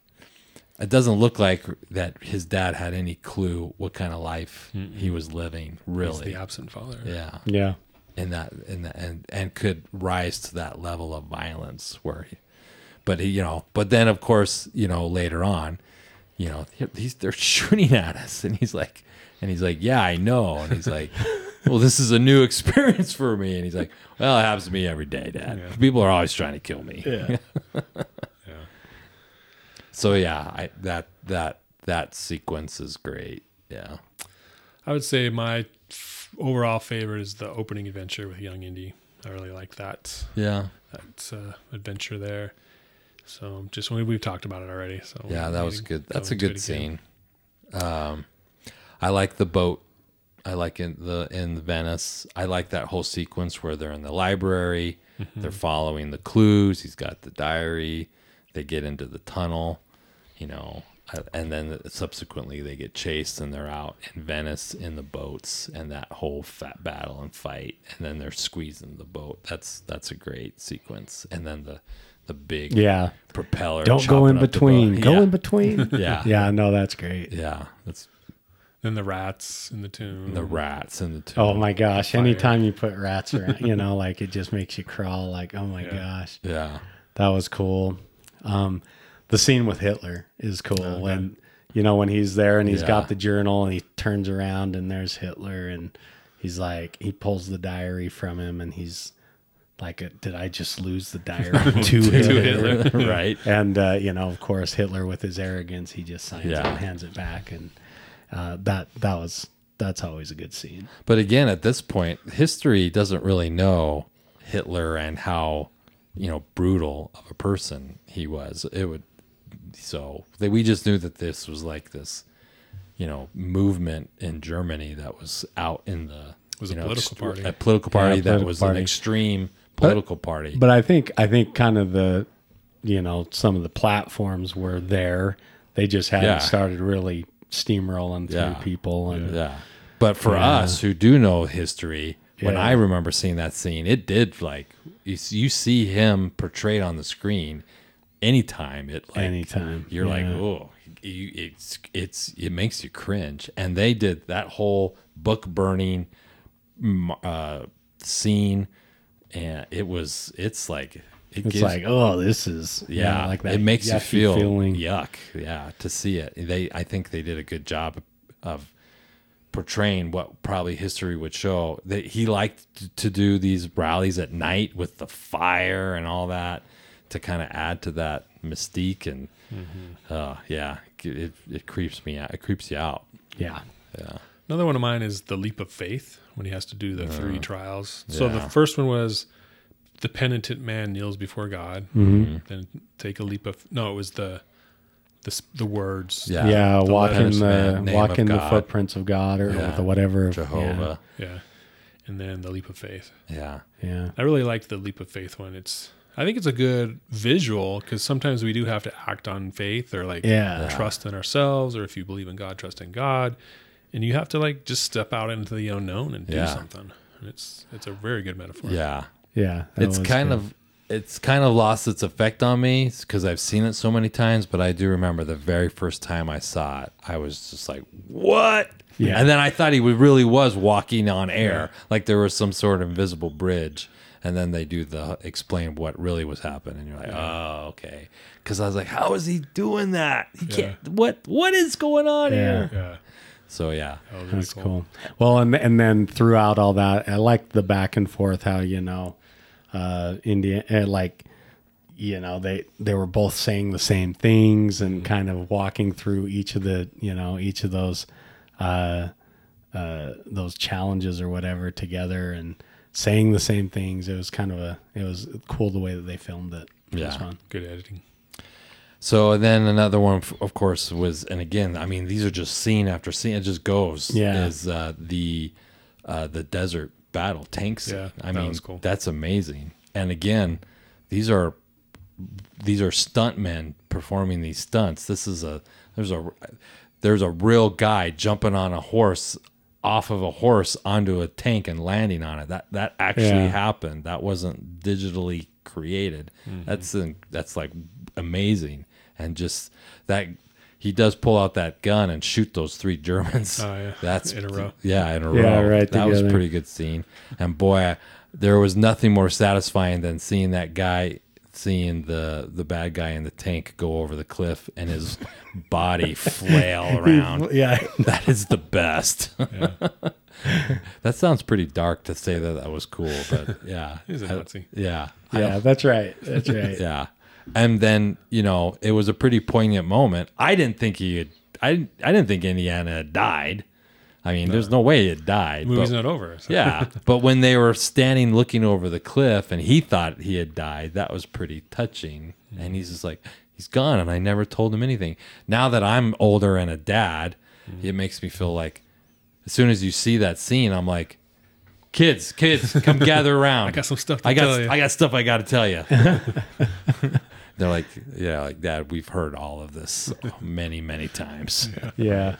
It doesn't look like that his dad had any clue what kind of life he was living. He's Really, the absent father. yeah, yeah in that in that and and could rise to that level of violence where he, but he, you know, but then of course, you know, later on, you know, these they're shooting at us, and he's like, and he's like, yeah, I know, and he's like. Well, this is a new experience for me, and he's like, "Well, it happens to me every day, Dad. Yeah. People are always trying to kill me." Yeah. So yeah, I, that that that sequence is great. Yeah, I would say my overall favorite is the opening adventure with Young Indy. I really like that yeah, that uh, adventure there. So just we, we've talked about it already. So yeah. That was good. That's a good scene. Um, I like the boat. I like in the in Venice. I like that whole sequence where they're in the library. Mm-hmm. They're following the clues. He's got the diary. They get into the tunnel. You know, uh, and then subsequently they get chased and they're out in Venice in the boats and that whole fat battle and fight and then they're squeezing the boat. That's that's a great sequence. And then the the big Yeah. propeller. Don't go in chopping up the between. Go yeah. in between. Yeah. Yeah, no, that's great. Yeah, that's Then the rats in the tomb. the rats in the tomb. Oh my gosh. Anytime you put rats around, you know, like it just makes you crawl like, oh my Yeah. gosh. Yeah, That was cool. Um, the scene with Hitler is cool. Okay. When you know when he's there and he's Yeah. got the journal and he turns around and there's Hitler and he's like he pulls the diary from him and he's like, "Did I just lose the diary to Hitler?" Hitler. right. And uh, you know, of course, Hitler with his arrogance, he just signs it and hands it back, and uh, that that was that's always a good scene. But again, at this point, history doesn't really know Hitler and how you know brutal of a person he was. It would so they, we just knew that this was like this, you know, movement in Germany that was out in the Was a know, political ext- party. a political party that was party. an extreme political party. But I think I think kind of the you know some of the platforms were there. They just hadn't Yeah. started really steamrolling through Yeah. people, and Yeah. But for Yeah. us who do know history, when I remember seeing that scene, it did like you, see him portrayed on the screen anytime it like anytime you're like, oh, you, it's it's it makes you cringe. And they did that whole book burning uh, scene, and it was it's like it it's gives like oh, this is yeah, like that. It makes you feel feeling. yuck. Yeah, to see it. They, I think they did a good job of portraying what probably history would show. That he liked to do these rallies at night with the fire and all that to kind of add to that mystique. And Mm-hmm. uh, yeah, it, it creeps me out. It creeps you out. Yeah, Yeah, Another one of mine is the leap of faith when he has to do the three trials. So the first one was the penitent man kneels before God. Mm-hmm. Then take a leap of no, it was the the the words. yeah, yeah, the walk in letters, the man, name walk of in the footprints of God or, Yeah. the whatever Jehovah. yeah. And then the leap of faith. Yeah, Yeah, yeah. I really like the leap of faith one. It's I think it's a good visual because sometimes we do have to act on faith or like Yeah. trust in ourselves, or if you believe in God, trust in God, and you have to like just step out into the unknown and do Yeah. something. And it's it's a very good metaphor. yeah. yeah. it's kind good. of it's kind of lost its effect on me because I've seen it so many times. But I do remember the very first time I saw it, I was just like, "What?" Yeah. And then I thought he really was walking on air, like there was some sort of invisible bridge. And then they do the explain what really was happening, and you're like, "Oh, okay." Because I was like, "How is he doing that? He can't. What? What is going on Yeah. here?" yeah, So yeah, that was That's cool. Well, and and then throughout all that, I like the back and forth. How you know, uh, India, uh, like, you know, they they were both saying the same things and kind of walking through each of the, you know, each of those, uh, uh, those challenges or whatever together and saying the same things. It was kind of a, it was cool the way that they filmed it. It was Yeah. fun. Good editing. So then another one, of course, was, and again, I mean, these are just scene after scene. It just goes. Yeah. Is uh, the uh, the desert battle tanks? Yeah, I mean, cool. that's amazing. And again, these are these are stuntmen performing these stunts. This is a there's a there's a real guy jumping on a horse off of a horse onto a tank and landing on it. That that actually Yeah. happened. That wasn't digitally created. That's uh, that's like amazing. And just that he does pull out that gun and shoot those three Germans. Oh, yeah. That's In a row. Yeah, in a Yeah, row. right That was a pretty good scene. And boy, I, there was nothing more satisfying than seeing that guy seeing the the bad guy in the tank go over the cliff and his body flail around. Yeah. That is the best. that sounds pretty dark to say that that was cool, but yeah, He's a I- Nazi. yeah, Yeah, that's right. That's right. yeah. And then, you know, it was a pretty poignant moment. I didn't think he had I didn't I didn't think Indiana had died. I mean, there's no way he had died. Movie's but- not over. so- yeah. But when they were standing looking over the cliff and he thought he had died, that was pretty touching. And he's just like, he's gone and I never told him anything. Now that I'm older and a dad, mm. it makes me feel like as soon as you see that scene, I'm like, kids, kids, come gather around. I got some stuff to I got tell you. I got stuff I got to tell you. They're like, yeah, like Dad, we've heard all of this many, many times. Yeah.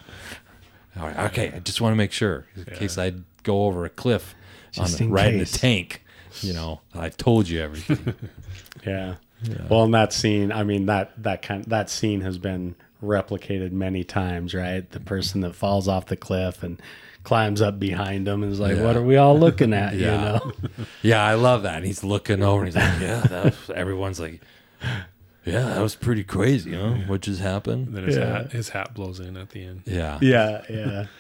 All right, okay, I just want to make sure in case I go over a cliff on the, in right in the tank. You know, I've told you everything. Yeah. Well, in that scene, I mean that that kind that scene has been replicated many times, right? The person that falls off the cliff and climbs up behind him and is like, Yeah. "What are we all looking at?" Yeah. You know? yeah, I love that. And he's looking over and he's like, yeah, that was, everyone's like, yeah, that was pretty crazy, huh? What just happened? then his Yeah. hat his hat blows in at the end. Yeah. Yeah. Yeah.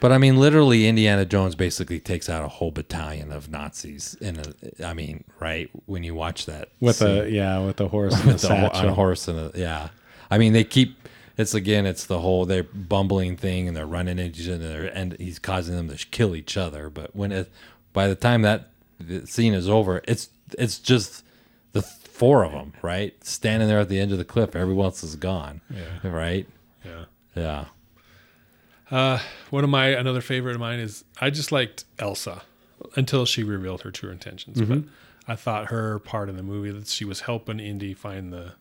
But I mean, literally, Indiana Jones basically takes out a whole battalion of Nazis. In a, I mean, right when you watch that With scene. a yeah, with a horse and a with a, ho- on a horse and a, yeah. I mean, they keep it's again, it's the whole they're bumbling thing and they're running into each other and he's causing them to kill each other. But when it by the time that the scene is over, it's it's just the four of them, right, standing there at the edge of the cliff. Everyone else is gone, Yeah. right? Yeah. Yeah, Uh, one of my another favorite of mine is I just liked Elsa until she revealed her true intentions. But I thought her part in the movie that she was helping Indy find the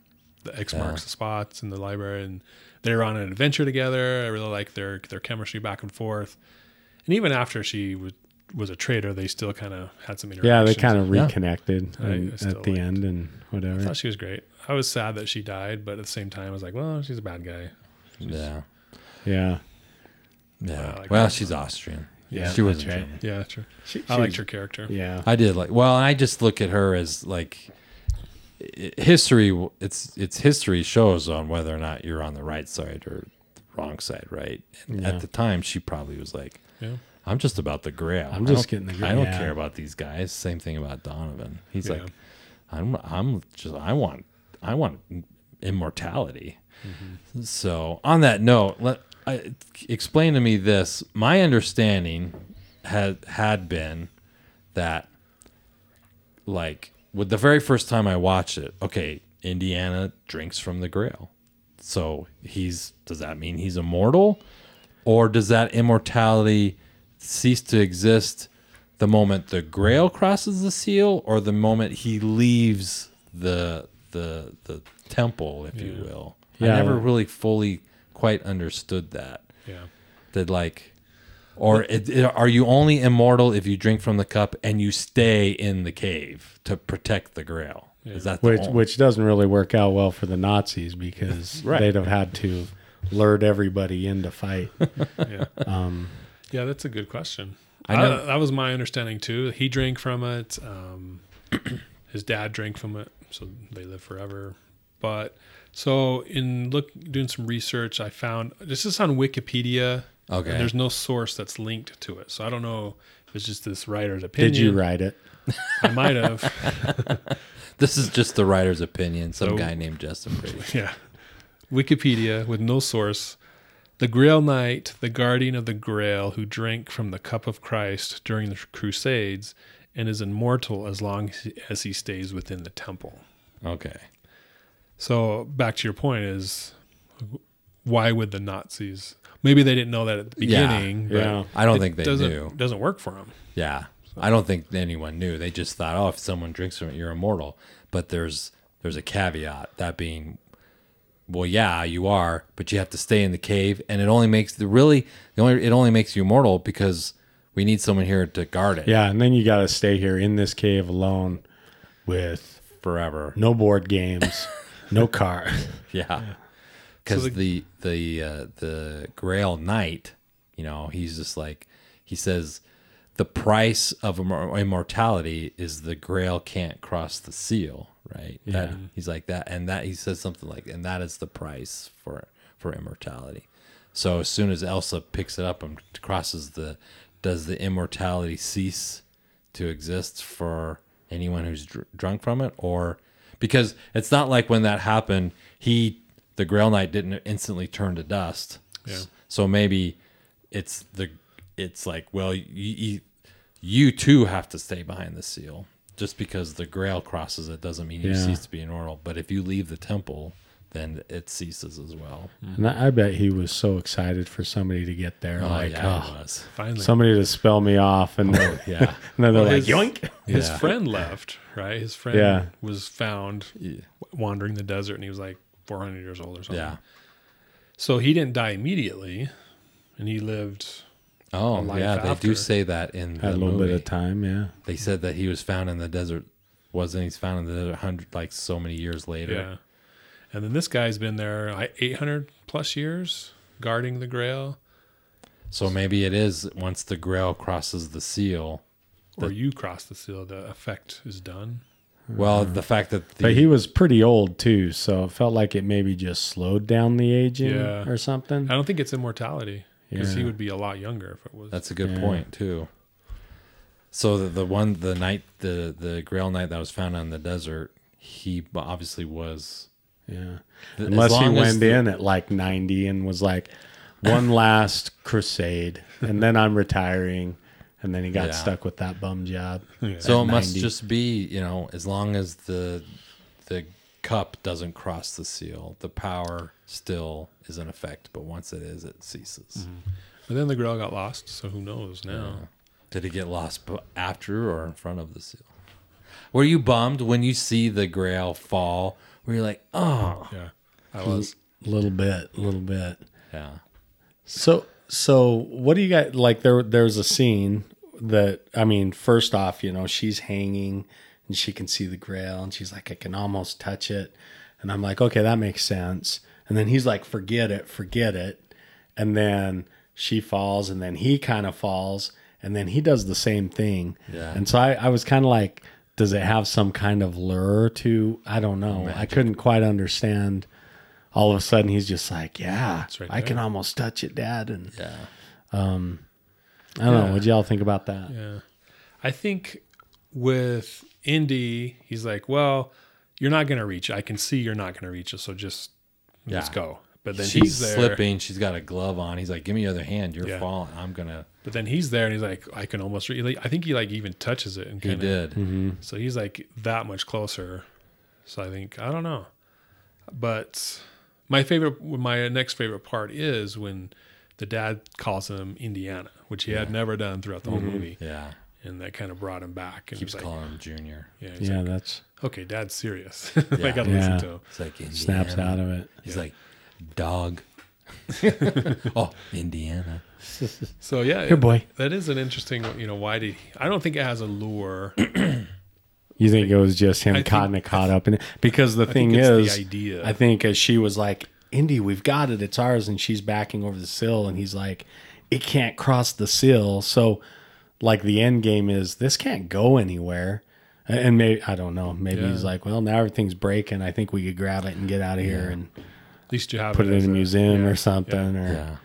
the X marks the spots in the library, and they were on an adventure together. I really liked their their chemistry back and forth. And even after she was was a traitor, they still kind of had some interaction. Yeah, they kind of reconnected I- I and- at the liked- end and I whatever. thought she was great. I was sad that she died, but at the same time, I was like, well, she's a bad guy. yeah, Yeah. yeah. Like well, that. she's Austrian. Yeah, she wasn't that's right. German. Yeah, true. She, I liked she's- her character. Yeah. I did like well, I just look at her as like history. It's it's history shows on whether or not you're on the right side or the wrong side, right? And Yeah. At the time, she probably was like, Yeah. "I'm just about the Grail. I'm just getting the Grail." I don't Yeah. care about these guys." Same thing about Donovan. He's Yeah. like, "I'm I'm just I want I want immortality." Mm-hmm. So on that note, let I, explain to me this. My understanding had had been that like with the very first time I watched it, okay, Indiana drinks from the Grail. So he's does that mean he's immortal? Or does that immortality cease to exist the moment the Grail crosses the seal or the moment he leaves the the the temple, if you will? Yeah. I never really fully quite understood that Yeah. that like or it, it- are you only immortal if you drink from the cup and you stay in the cave to protect the grail is that the Which only- which doesn't really work out well for the Nazis because Right. they'd have had to lured everybody in to fight. Yeah. Um, Yeah, that's a good question. I I know- that was my understanding too. He drank from it. Um, his dad drank from it, so they live forever. But so in look doing some research, I found this is on Wikipedia. Okay. and there's no source that's linked to it, so I don't know if it's just this writer's opinion. did you write it? I might have. this is just the writer's opinion some So- guy named justin brady yeah. Wikipedia with no source. The Grail Knight, the guardian of the Grail, who drank from the cup of Christ during the Crusades and is immortal as long as he stays within the temple. okay So back to your point is why would the Nazis? Maybe they didn't know that at the Yeah, beginning. but yeah. i don't it think they doesn't, knew Doesn't work for them. yeah i don't think anyone knew they just thought oh if someone drinks from it you're immortal but there's there's a caveat that being well yeah you are but you have to stay in the cave. And it only makes the really the only it only makes you immortal because we need someone here to guard it. Yeah, and then you got to stay here in this cave alone with forever. no board games, no car. Yeah, because So the the uh, the Grail Knight, you know, he's just like he says, the price of immortality is the Grail can't cross the seal, right? Yeah. That, he's like that, and that he says something like, and that is the price for for immortality. So as soon as Elsa picks it up and crosses the, does the immortality cease to exist for anyone who's dr- drunk from it, or because it's not like when that happened, he the Grail Knight didn't instantly turn to dust. Yeah. So maybe it's the it's like well you, you you too have to stay behind the seal. Just because the Grail crosses it doesn't mean you Yeah. cease to be immortal. But if you leave the temple, then it ceases as well. Mm-hmm. And I, I bet he was so excited for somebody to get there. Oh like, yeah, oh, was. Finally, somebody to spell me off. And, oh, Yeah, and then they're Well, like, his- yoink. his Yeah. friend left. Right, his friend Yeah. was found wandering the desert, and he was like 400 years old or something. yeah. So he didn't die immediately, and he lived. Oh life yeah, they do say that in the a little movie. bit of time. Yeah. They said that he was found in the desert. Wasn't he's found in the desert hundred like so many years later? Yeah. And then this guy's been there 800 plus years guarding the Grail, So maybe it is once the Grail crosses the seal. or you cross the seal, the effect is done. Well, the fact that the But he was pretty old too, so it felt like it maybe just slowed down the aging Yeah. or something. I don't think it's immortality because he would be a lot younger if it was. That's a good Yeah. point too. So the, the one the knight the the Grail Knight that was found on the desert, he obviously was. Yeah. as Unless he went the- in at like 90 and was like, one last crusade, and then I'm retiring. And then he got Yeah. stuck with that bum job. Yeah. So it at must just be you know as long as the the cup doesn't cross the seal, the power still is in effect. But once it is, it ceases. Mm-hmm. But then the Grail got lost, so who knows now? Yeah. Did it get lost after or in front of the seal? Were you bummed when you see the Grail fall? Were you like, oh, Yeah, I was. A little bit, a little bit. yeah, So, so what do you got? Like there, there's a scene that I mean, first off, you know, she's hanging and she can see the grail, and she's like, I can almost touch it, and I'm like, okay, that makes sense. And then he's like, forget it, forget it, and then she falls, and then he kind of falls, and then he does the same thing. Yeah. And so I, I was kind of like, does it have some kind of lure to? I don't know. I couldn't quite understand. All of a sudden, he's just like, "Yeah, right I can almost touch it, Dad." And yeah. Um i don't know. What y'all think about that? Yeah. I think with Indy, he's like, well, you're not going to reach it. I can see you're not going to reach it. So just let's Yeah. go. But then She's he's there. slipping. She's got a glove on. He's like, "Give me your other hand. You're Yeah. falling. I'm gonna." But then he's there and he's like, I can almost reach I think he like even touches it and He kind of. did. Mm-hmm. So he's like that much closer. So I think, I don't know. But my favorite, my next favorite part is when the dad calls him Indiana, which he had never done throughout the whole mm-hmm. movie. Yeah. And that kind of brought him back. And Keeps like, calling him Junior. yeah, Yeah, like, that's okay, dad's serious. I got to Yeah. listen to him. It's like Indiana. snaps out of it. He's like, dog. oh, Indiana. So yeah, Here, boy. that is an interesting. You know, why did he, I don't think it has a lure. You think it was just him I think- caught it caught up in it? Because the I thing think it's is, the idea. I think as she was like, "Indy, we've got it. It's ours," and she's backing over the sill, and he's like, "It can't cross the sill." So, like, the end game is this can't go anywhere. And maybe I don't know. Maybe he's like, "Well, now everything's breaking. I think we could grab it and get out of here and At least you have put it as in a museum yeah, or something." Or Yeah.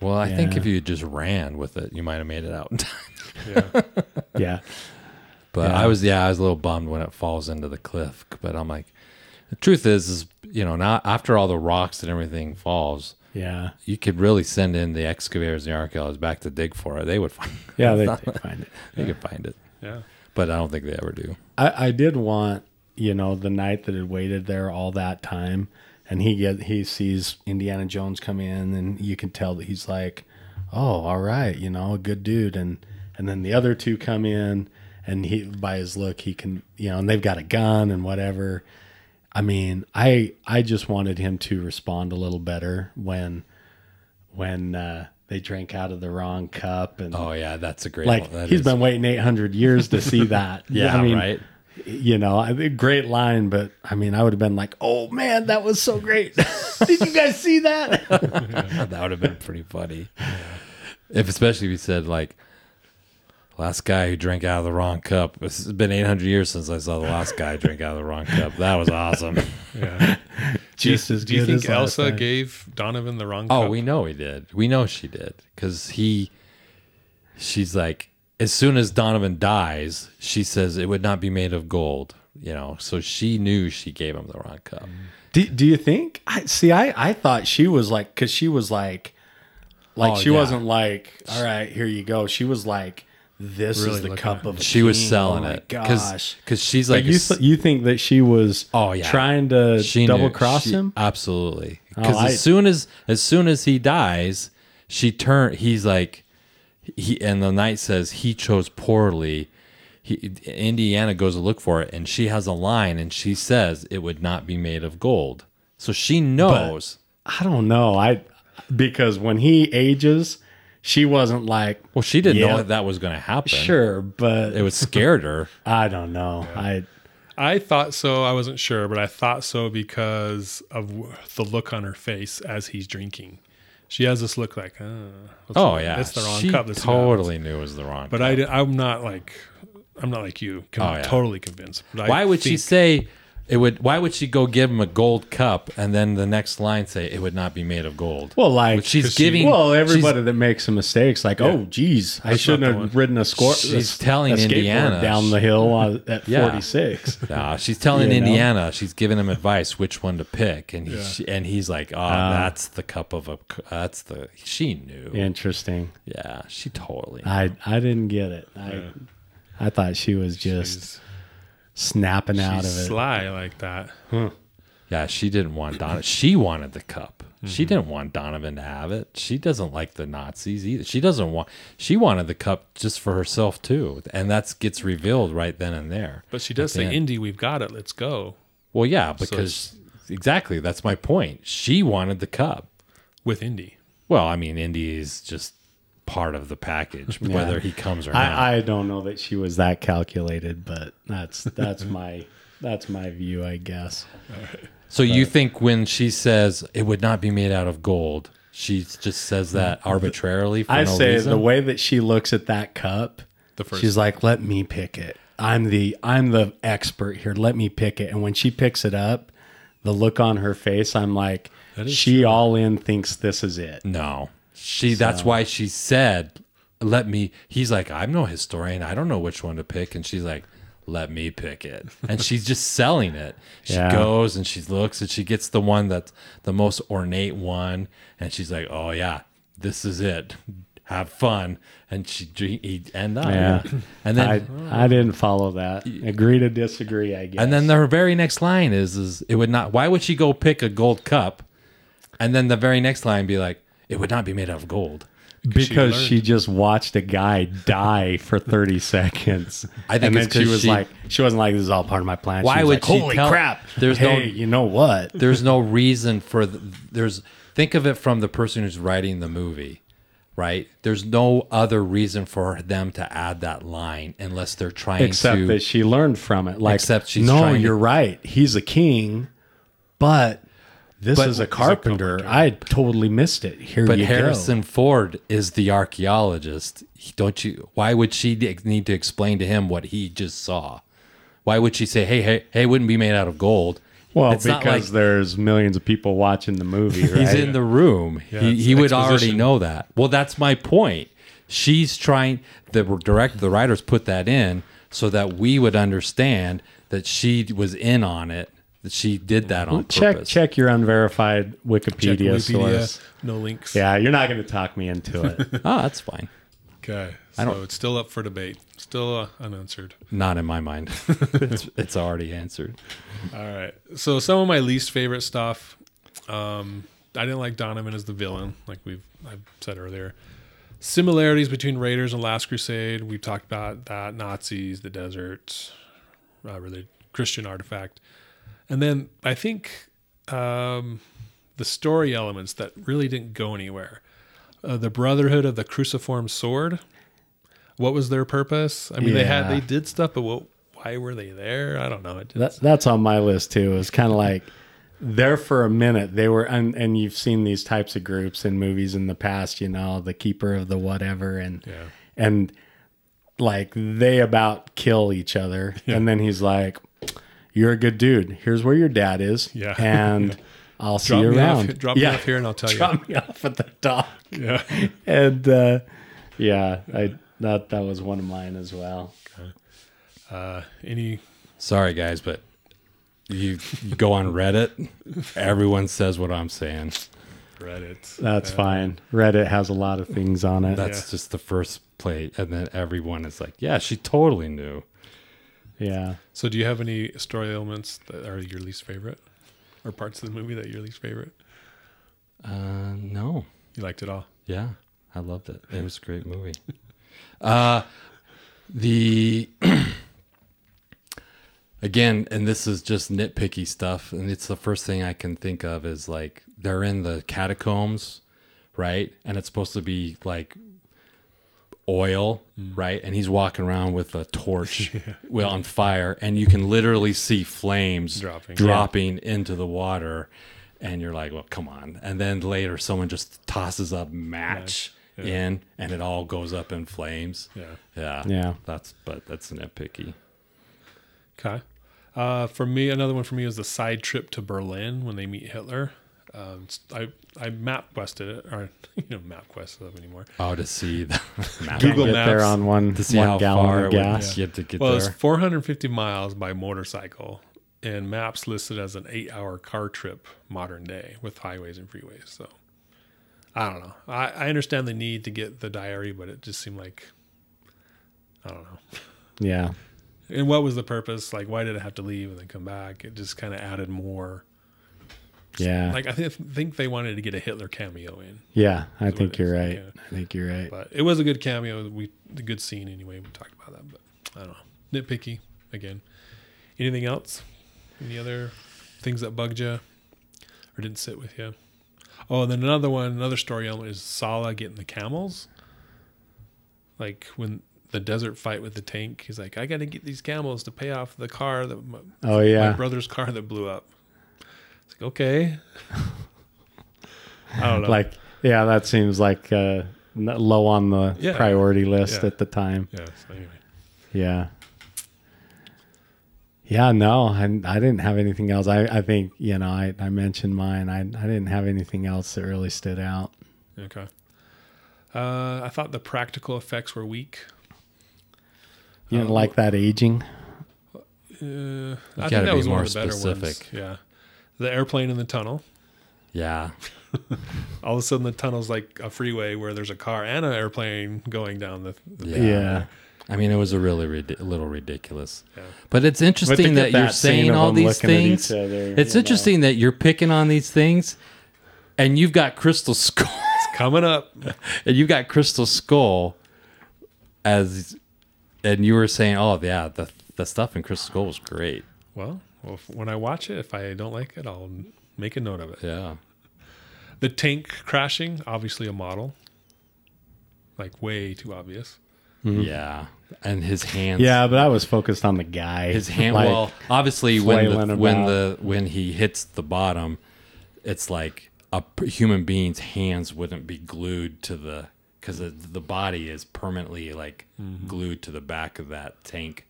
Well, I think if you just ran with it, you might have made it out in time. Yeah. yeah, But Yeah. I was, yeah, I was a little bummed when it falls into the cliff. But I'm like, the truth is, is you know, now after all the rocks and everything falls, yeah, you could really send in the excavators and the archaeologists back to dig for it. They would find, yeah. They, they find it. they could find it. yeah. But I don't think they ever do. I, I did want, you know, the knight that had waited there all that time, and he get he sees Indiana Jones come in, and you can tell that he's like, oh, all right, you know, a good dude, and and then the other two come in, and he by his look he can, you know, and they've got a gun and whatever. I mean, I I just wanted him to respond a little better when when uh, they drank out of the wrong cup and. Oh yeah, that's a great. Like one. He's is- been waiting 800 years to see that. Yeah, I mean, right. you know, I great line, but I mean, I would have been like, "Oh man, that was so great! Did you guys see that?" that would have been pretty funny. If especially if he said like, last guy who drank out of the wrong cup. It's been 800 years since I saw the last guy drink out of the wrong cup. That was awesome. Yeah. Just do you, as do you think as Elsa time. gave Donovan the wrong? Oh, cup? we know he did. We know she did because he. She's like, as soon as Donovan dies, she says it would not be made of gold. You know, so she knew she gave him the wrong cup. Do, do you think? I see. I I thought she was like because she was like, like Oh, she yeah. wasn't like, all right, here you go. She was like, this Really is the cup of. She was selling oh it Gosh. because she's Like you, a s- th- you think that she was Oh, yeah. trying to she double knew- cross she- him? absolutely oh, because I- as soon as as soon as he dies she turn he's like he and the knight says he chose poorly he, indiana goes to look for it and she has a line and she says it would not be made of gold so she knows I don't know. I because when he ages, she wasn't like well she didn't Yeah. know that, that was going to happen sure, but it was scared her I don't know. I I thought so. I wasn't sure, but I thought so because of w- the look on her face as he's drinking. She has this look like, uh, that's oh the- yeah that's the wrong she cup. Let's see what happens. totally knew it was the wrong But cup. I, did- I'm not like, I'm not like you. Com- Oh, yeah. Totally convinced. But I Why would she think- say it would? Why would she go give him a gold cup and then the next line say it would not be made of gold? well, like she's 'cause she- giving. well, everybody that makes some mistakes, like, oh, geez, I That's shouldn't have ridden a score. She's a- telling a Indiana. down the hill on- at Yeah. forty six. Nah, she's telling You know? Indiana. She's giving him advice which one to pick, and he, Yeah. she, and he's like, "Oh, that's the cup of a. That's the." She knew. Interesting. Yeah, she totally. I I didn't get it. I I thought she was just she's, snapping out of it. sly like that? yeah, she didn't want Donovan. She wanted the cup. She Mm-hmm. didn't want Donovan to have it. She doesn't like the Nazis either. She doesn't want. She wanted the cup just for herself too, and that gets revealed right then and there. But she does say, end. "Indy, we've got it. Let's go." Well, yeah, because exactly that's my point. She wanted the cup. With Indy, Well, I mean, Indy is just part of the package, whether he comes or not. I, I don't know that she was that calculated, but that's that's my that's my view, I guess. so you think when she says it would not be made out of gold, she just says that arbitrarily for I no say reason? the way that she looks at that cup, the first. she's like, "Let me pick it. I'm the I'm the expert here. Let me pick it." And when she picks it up, the look on her face, I'm like, is she all in thinks this is it. no, she. That's why she said, "Let me." He's like, "I'm no historian. I don't know which one to pick," and she's like. Let me pick it, and she's just selling it. She Yeah. goes and she looks and she gets the one that's the most ornate one, and she's like, "Oh yeah, this is it. Have fun." And she and die. Yeah. and then I I didn't follow that. Agree to disagree, I guess. And then the very next line is, is it would not. Why would she go pick a gold cup? And then the very next line be like, it would not be made out of gold. because learned. she, just watched a guy die for 30 seconds. I think and it's then she 'cause was she- like, she wasn't like, this is all part of my plan. Why she would like, she Holy tell- crap. There's no- you know what? There's no reason for the, there's think of it from the person who's writing the movie, right? There's no other reason for them to add that line unless they're trying Except to. that she learned from it. Like, Except she's no, trying to- you're right. He's a king, but this But- is a carpenter. I totally missed it. Here but you Harrison Ford is the archaeologist. Don't you? Why would she need to explain to him what he just saw? Why would she say, "Hey, hey, hey, wouldn't be made out of gold"? Well, It's because like- their's millions of people watching the movie, right? He's in the room. Yeah, he he would already know that. Well, that's my point. She's trying. The direct the writers put that in so that we would understand that she was in on it. That she did that on check purpose. check your unverified Check Wikipedia, Wikipedia, source. no links. Yeah, you're not going to talk me into it. Oh, that's fine. Okay. I So don't- it's still up for debate. Still uh, unanswered. Not in my mind. it's, it's already answered. All right. So some of my least favorite stuff. Um, I didn't like Donovan as the villain, like we've I've said earlier. Similarities between Raiders and Last Crusade. We've talked about that. Nazis, the desert, uh, really Christian artifact, and then I think um, the story elements that really didn't go anywhere. Uh, the Brotherhood of the Cruciform Sword. What was their purpose? I mean, they had they did stuff, but what, why were they there? I don't know. It That, that's on my list too. It's kind of like there for a minute. They were, and, and you've seen these types of groups in movies in the past. You know, the keeper of the whatever, and Yeah. and like they about kill each other, and then he's like, "You're a good dude. Here's where your dad is, Yeah. and I'll see Drop you me around. off, drop me off here, and I'll tell you. drop me off at the dock." Yeah. And uh, yeah, I that that was one of mine as well. Uh, any Sorry, guys, but you, you go on Reddit, everyone says what I'm saying. Reddit? That's Uh, fine. Reddit has a lot of things on it. That's Yeah. just the first plate and then everyone is like, "Yeah, she totally knew." Yeah. So, do you have any story elements that are your least favorite, or parts of the movie that your least favorite? Uh, no, You liked it all. yeah, I loved it. It was a great movie. Uh, the again, and this is just nitpicky stuff, and it's the first thing I can think of is like they're in the catacombs, right? And it's supposed to be like oil, right? And he's walking around with a torch well on fire, and you can literally see flames Dropping. dropping into the water. And you're like, well, come on. And then later, someone just tosses a match Yeah. in, and it all goes up in flames. Yeah. Yeah. Yeah. That's, but that's nitpicky. Okay. Uh, for me, another one for me is the side trip to Berlin when they meet Hitler. Um, I I map quested it, or you know, map quest stuff anymore. Oh, to see the map. Google Get there on one, to see one how gallon far of it would gas. get to get Well, it's 450 miles by motorcycle, and maps listed as an eight-hour car trip modern day with highways and freeways. So, I don't know. I, I understand the need to get the diary, but it just seemed like I don't know. Yeah. And what was the purpose? Like, why did I have to leave and then come back? It just kind of added more. Yeah. Like, I think think they wanted to get a Hitler cameo in, yeah. I think you're right. yeah. I think you're right. but it was a good cameo. We a good scene anyway. We talked about that, but I don't know. Nitpicky again. Anything else? Any other things that bugged you or didn't sit with you? Oh, and then another one, another story element is Sallah getting the camels. Like when the desert fight with the tank, he's like, "I got to get these camels to pay off the car that my, Oh my brother's car that blew up." It's like, okay. I don't know. Like yeah, that seems like uh, low on the Yeah. priority list Yeah. at the time. yeah. So anyway, Yeah. Yeah, no, I, I didn't have anything else. I, I think, you know, I, I mentioned mine. I, I didn't have anything else that really stood out. Okay. Uh, I thought the practical effects were weak. You didn't Oh. like that aging? Uh, I gotta think that be was one more of the better ones. specific. Yeah. The airplane in the tunnel. yeah. All of a sudden, the tunnel's like a freeway where there's a car and an airplane going down the. the Yeah. Yeah. I mean, it was a really rid- little ridiculous. Yeah. But it's interesting get that you're saying all these things. other, It's you know. interesting that you're picking on these things, and you've got Crystal Skull, It's coming up. and you've got Crystal Skull as, and you were saying, oh yeah, the the stuff in Crystal Skull was great. Well, well, if- when I watch it, if I don't like it, I'll make a note of it. Yeah. The tank crashing, obviously a model. Like way too obvious. Mm-hmm. Yeah. And his hands. Yeah, but I was focused on the guy. his hand Like, well obviously when the, flailing when the when he hits the bottom it's like a human being's hands wouldn't be glued to the because the body is permanently like mm-hmm. glued to the back of that tank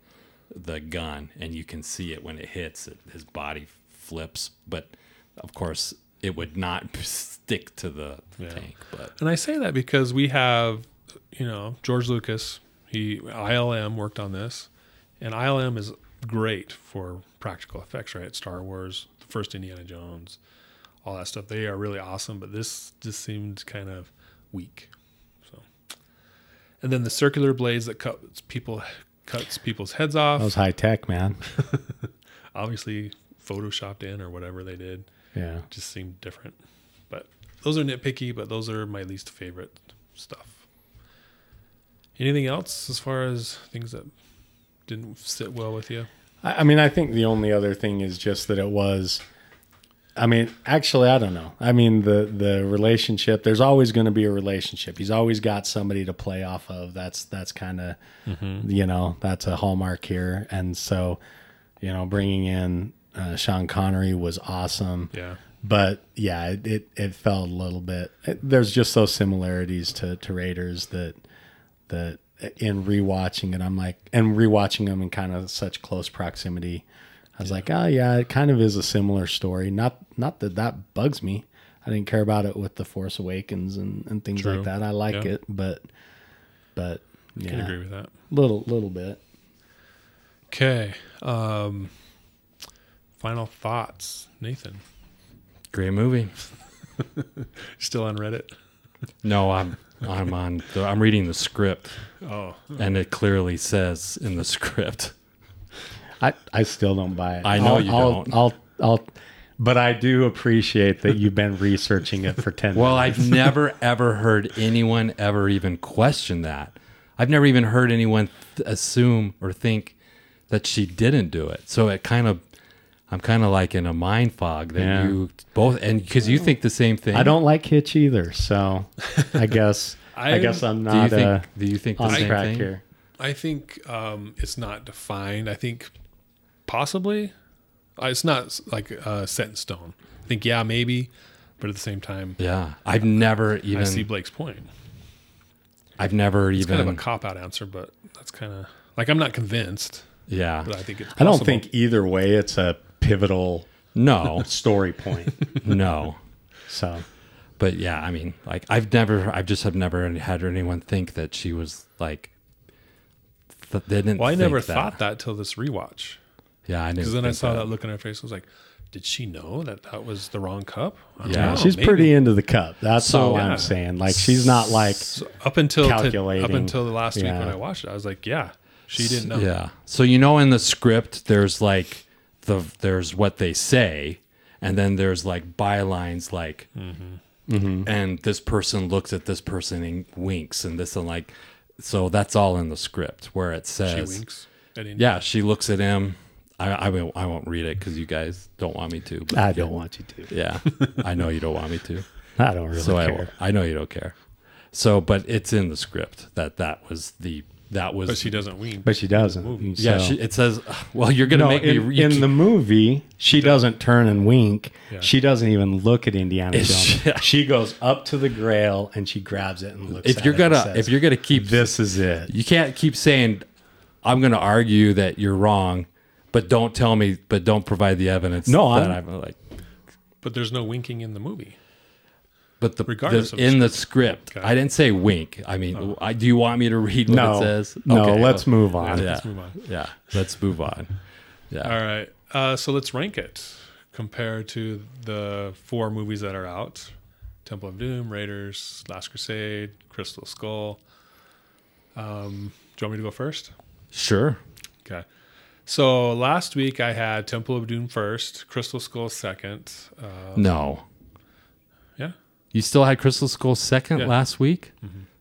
the gun and you can see it when it hits it, his body flips but of course it would not stick to the Yeah. tank but And I say that because we have, you know, George Lucas, he ILM worked on this, and ILM is great for practical effects, right? Star Wars, the first Indiana Jones, all that stuff. They are really awesome, but this just seemed kind of weak. So, and then the circular blades that cut people cuts people's heads off, that was high tech, man. obviously photoshopped in or whatever they did. Yeah. just seemed different. But those are nitpicky, but those are my least favorite stuff. Anything else as far as things that didn't sit well with you? I, I mean, I think the only other thing is just that it was. I mean, actually, I don't know. I mean, the the relationship. There's always going to be a relationship. He's always got somebody to play off of. That's that's kind of, you know, that's a hallmark here. And so, you know, bringing in uh, Sean Connery was awesome. Yeah. But yeah, it, it, it felt a little bit. It, there's just those similarities to, to Raiders that that in rewatching it, I'm like, and rewatching them in kind of such close proximity, I was like, oh yeah, it kind of is a similar story. Not not that that bugs me. I didn't care about it with the Force Awakens and, and things True. like that. I like Yeah. it, but but yeah, can agree with that. little little bit. Okay. Um, final thoughts, Nathan. Great movie. Still on Reddit? No, I'm I'm on. The, I'm reading the script, Oh, and it clearly says in the script. I, I still don't buy it. I know I'll, you I'll, don't. I'll, I'll, but I do appreciate that you've been researching it for 10 Well, minutes. I've never ever heard anyone ever even question that. I've never even heard anyone th- assume or think that she didn't do it. So it kind of, I'm kind of like in a mind fog that Yeah. you both, and because you think the same thing. I don't like Hitch either. So I guess, I, I- guess I'm Do you not think? uh, do you think the on same track thing? here. I think um, it's not defined. I think possibly uh, it's not like uh, set in stone. I think yeah, maybe, but at the same time, Yeah, I've never even. I see Blake's point. I've never It's even. kind of a cop out answer, but that's kind of like I'm not convinced, yeah. but I think it's. I don't think either way it's a pivotal No, story point. no. So But yeah, I mean, like I've never, I've just have never had anyone think that she was like. Th- they didn't. Well, I think never that. thought that till this rewatch. Yeah, I didn't. Because then I saw that. look on her face. I was like, did she know that that was the wrong cup? I Yeah. know, she's maybe. pretty into the cup. That's So- all Yeah. I'm saying. Like she's not like, So up until to- up until the last week when I watched it. I was like, yeah, she didn't know. Yeah. So you know, in the script, there's like the there's what they say, and then there's like bylines like, Mm-hmm. and this person looks at this person and winks, and this and like, so that's all in the script where it says She winks. At yeah, she looks at him. I I won't I won't read it because you guys don't want me to. But I don't want you to. yeah, I know you don't want me to. I don't really so I, care. won't. I know you don't care. So, but it's in the script that that was the that was But she doesn't wink. But she doesn't. yeah. So- She, it says, well, you're gonna no, make in, me. you in the movie, she doesn't turn and wink. Yeah. She doesn't even look at Indiana Jones. she- She goes up to the grail and she grabs it and looks. if at you're it gonna and says, if you're gonna keep this is it. you can't keep saying i'm gonna argue that you're wrong but don't tell me but don't provide the evidence No, that I'm- i'm like But there's no winking in the movie. but the, Regardless the- of the in the script Okay. i didn't say wink i mean I, do you want me to read what No, it says no. Okay, let's well, move on. yeah Let's move on. yeah let's move on yeah All right. Uh, so let's rank it compared to the four movies that are out Temple of Doom, Raiders, Last Crusade, Crystal Skull. Um, do you want me to go first? sure Okay. So last week I had Temple of Doom first, Crystal Skull second. Uh, no yeah. you still had crystal skull second Yeah. Mm-hmm. last week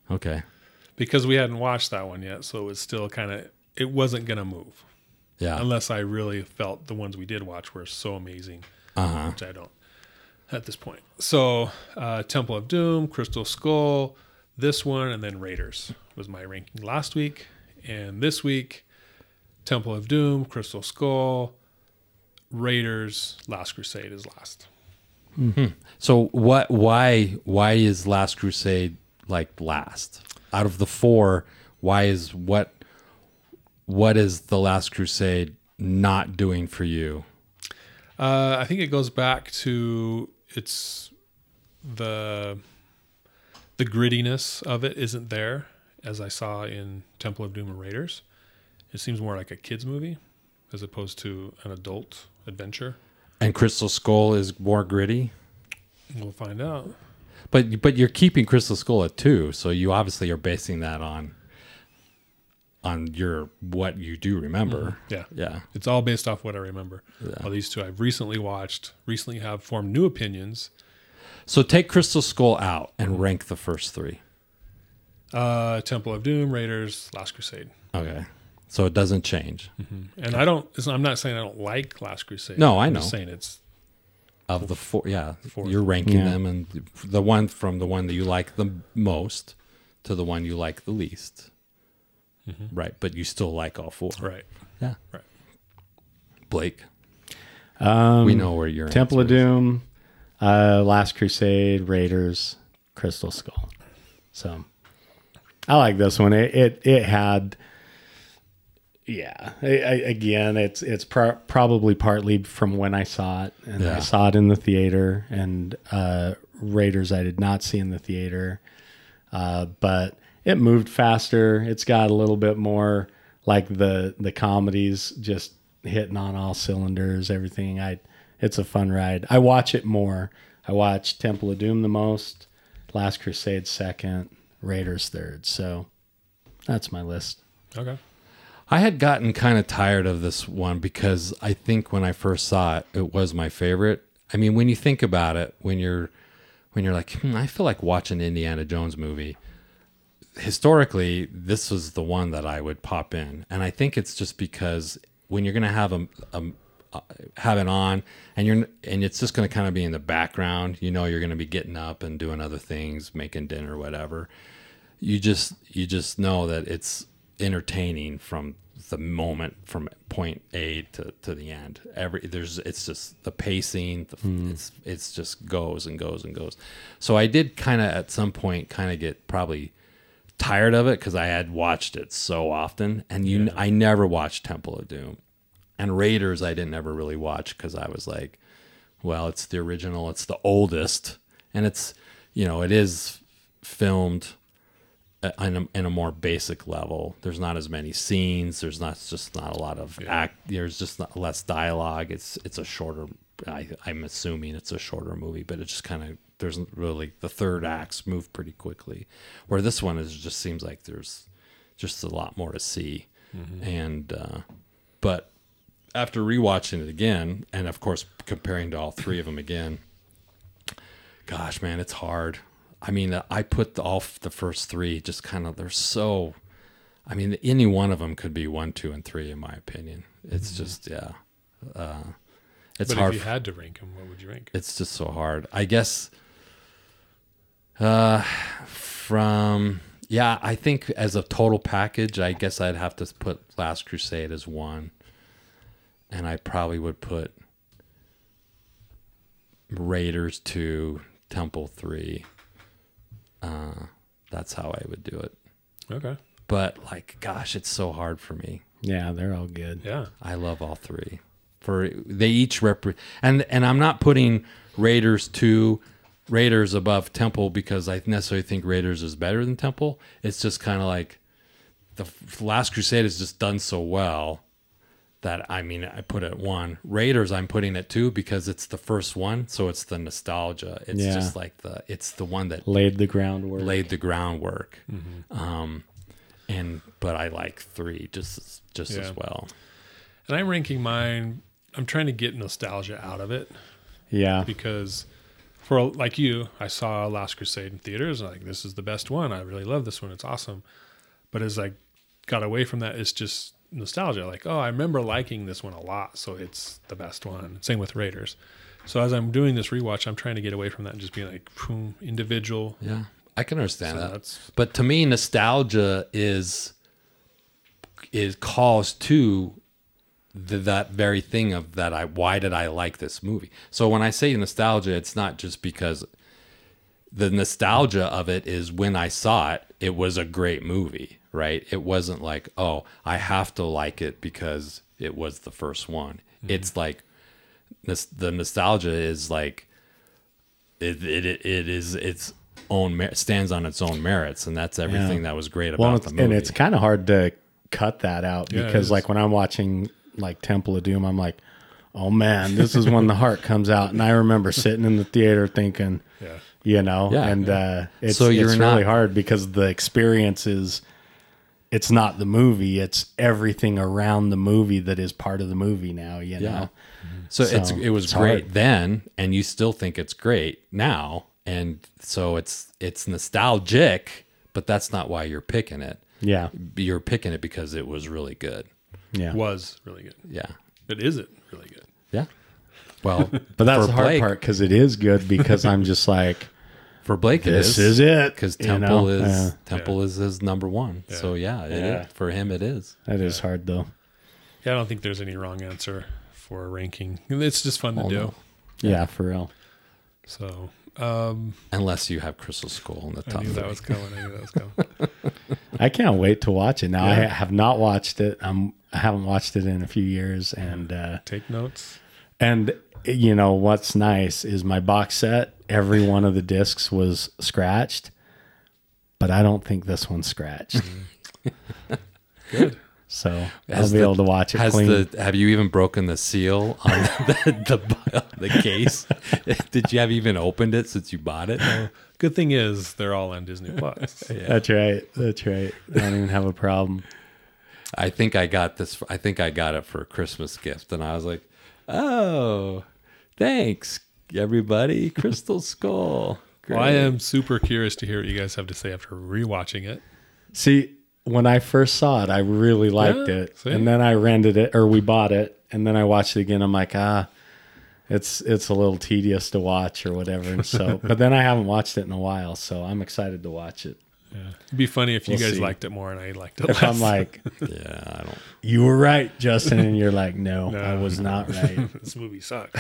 okay Because we hadn't watched that one yet. So it was still kind of, it wasn't going to move yeah unless I really felt the ones we did watch were so amazing. uh-huh which I don't at this point. So, uh, Temple of Doom, Crystal Skull, this one, and then Raiders was my ranking last week. And this week, Temple of Doom, Crystal Skull, Raiders, Last Crusade is last. So what? Why? Why is Last Crusade like last out of the four? Why is what? What is the Last Crusade not doing for you? Uh, I think it goes back to it's the the grittiness of it isn't there as I saw in Temple of Doom and Raiders. It seems more like a kids movie as opposed to an adult adventure. And Crystal Skull is more gritty, We'll find out. but but you're keeping Crystal Skull at two, so you obviously are basing that on on your what you do remember. Yeah. Yeah. It's all based off what I remember. Well, these two I've recently watched, recently have formed new opinions. So take Crystal Skull out and rank the first three. Uh, Temple of Doom, Raiders, Last Crusade. Okay. So it doesn't change And I don't. I'm not saying I don't like Last Crusade. No, I I'm know. just saying it's, of the four. Yeah, Fourth. you're ranking Yeah. them, and the one from the one that you like the most to the one you like the least. Right, but you still like all four. right. Yeah. Right. Blake, Um, we know where you're. Temple of Doom, uh, Last Crusade, Raiders, Crystal Skull. So I like this one. It it, it had. Yeah, I, I, again, it's it's pro- probably partly from when I saw it, and Yeah. I saw it in the theater, and uh, Raiders I did not see in the theater, uh, but it moved faster. It's got a little bit more like the the comedies, just hitting on all cylinders. Everything. I, it's a fun ride. I watch it more. I watch Temple of Doom the most, Last Crusade second, Raiders third. So that's my list. Okay. I had gotten kind of tired of this one because I think when I first saw it, it was my favorite. I mean, when you think about it, when you're when you're like, hmm, I feel like watching Indiana Jones movie. Historically, this was the one that I would pop in, and I think it's just because when you're gonna have a, a uh, have it on, and you're and it's just gonna kind of be in the background. You know, you're gonna be getting up and doing other things, making dinner, whatever you just you just know that it's entertaining from the moment from point A to, to the end. Every there's it's just the pacing, the, hmm. it's it's just goes and goes and goes. So I did kind of at some point kind of get probably tired of it because I had watched it so often, and you I never watched Temple of Doom, and Raiders I didn't ever really watch because I was like, well, it's the original, it's the oldest, and it's you know it is filmed in a, in a more basic level. There's not as many scenes. There's not just not a lot of act. There's just not, less dialogue. It's it's a shorter. I, I'm assuming it's a shorter movie, but it just kind of there's really the third acts move pretty quickly, where this one is just seems like there's just a lot more to see, and uh, but after rewatching it again, and of course comparing to all three of them again, gosh, man, it's hard. I mean, I put the, all f- the first three just kind of they're so. I mean, any one of them could be one, two, and three, in my opinion. It's just yeah, uh, it's but hard. if you had to rank them, what would you rank? it's just so hard. I guess. Uh, from yeah, I think as a total package, I guess I'd have to put Last Crusade as one, and I probably would put Raiders two, Temple three. Uh, that's how I would do it. Okay. But like, gosh, it's so hard for me. Yeah, they're all good. Yeah. I love all three. For they each repre and and I'm not putting Raiders two Raiders above Temple because I necessarily think Raiders is better than Temple. It's just kind of like the Last Crusade has just done so well that I mean I put it at one. Raiders I'm putting it two because it's the first one, so it's the nostalgia. It's Yeah. just like the it's the one that Laid the groundwork. laid the groundwork. Um, and but I like three just just Yeah. as well. And I'm ranking mine. I'm trying to get nostalgia out of it Yeah. because, for like you, I saw Last Crusade in theaters. And like this is the best one. I really love this one. It's awesome. But as I got away from that, it's just nostalgia. Like oh, I remember liking this one a lot, so it's the best one. Same with Raiders. So as I'm doing this rewatch, I'm trying to get away from that and just be like boom, individual. Yeah, I can understand So that. that's But to me, nostalgia is is calls to the, that very thing of that. I why did I like this movie? So when I say nostalgia, it's not just because the nostalgia of it is when I saw it, it was a great movie, right? It wasn't like oh, I have to like it because it was the first one. Mm-hmm. It's like this, the nostalgia is like it it, it is its own mer- stands on its own merits, and that's everything Yeah. that was great about Well, the movie. and it's kind of hard to cut that out Yeah, because, like, when I'm watching like Temple of Doom, I'm like, oh man, this is when the heart comes out, and I remember sitting in the theater thinking, yeah. You know, Yeah. and uh, it's So you're it's not- really hard because the experience is. It's not the movie; it's everything around the movie that is part of the movie now. You know, Yeah. so, it's it was it's great hard. then, and you still think it's great now, and so it's it's nostalgic, but that's not why you're picking it. yeah, You're picking it because it was really good. yeah. Was really good. Yeah, It isn't really good. Yeah. Well, But that's for the hard Blake, part because it is good because I'm just like, For Blake, it this is is it because you Temple know? is Yeah. Temple is his number one. So yeah, it is. Yeah. for him it is. That is hard though. Yeah, I don't think there's any wrong answer for ranking. It's just fun to Oh, do. no. Yeah, for real. So um, Unless you have Crystal Skull in the I top knew that was coming. I knew that was coming. I can't wait to watch it. Now I have not watched it. I'm I haven't watched it in a few years, and uh, Take notes. and you know what's nice is my box set. Every one of the discs was scratched, but I don't think this one's scratched. Mm-hmm. Good. So Has I'll be the- able to watch it Has clean. the have you even broken the seal on the the, the case? Did you have even opened it since you bought it? Good thing is they're all on Disney Plus. That's right. That's right. I don't even have a problem. I think I got this. I think I got it for a Christmas gift, and I was like, "Oh, thanks, everybody!" Crystal Skull. Great. Well, I am super curious to hear what you guys have to say after rewatching it. See, when I first saw it, I really liked Yeah, it, see? and then I rented it or we bought it, and then I watched it again. I'm like, ah, it's it's a little tedious to watch or whatever. And so, but then I haven't watched it in a while, so I'm excited to watch it. It'd be funny if you We'll guys see. liked it more and I liked it If less. I'm like, Yeah, I don't. you were right, Justin, and you're like, no, No. I was not right. this movie sucks.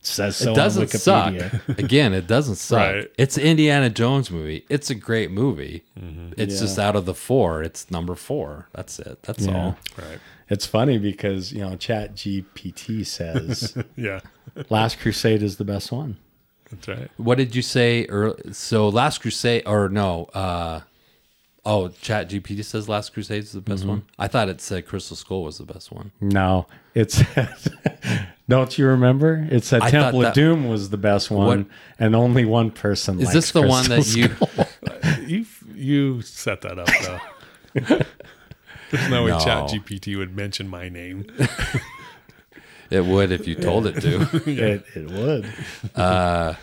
says so it doesn't on suck. Again, it doesn't suck. Right. It's an Indiana Jones movie. It's a great movie. Mm-hmm. It's Yeah. just out of the four. It's number four. That's it. That's Yeah. all. right. It's funny because you know Chat GPT says Yeah. Last Crusade is the best one. That's right. What did you say? So Last Crusade, or no? uh Oh, Chat GPT says Last Crusade is the best Mm-hmm. one. I thought it said Crystal Skull was the best one. No, it said. don't you remember? It said I Temple thought of that- Doom was the best one, What- and only one person. Is this the one that Crystal you? You you set that up though. There's no way No. Chat GPT would mention my name. It would if you told it to. it, it would.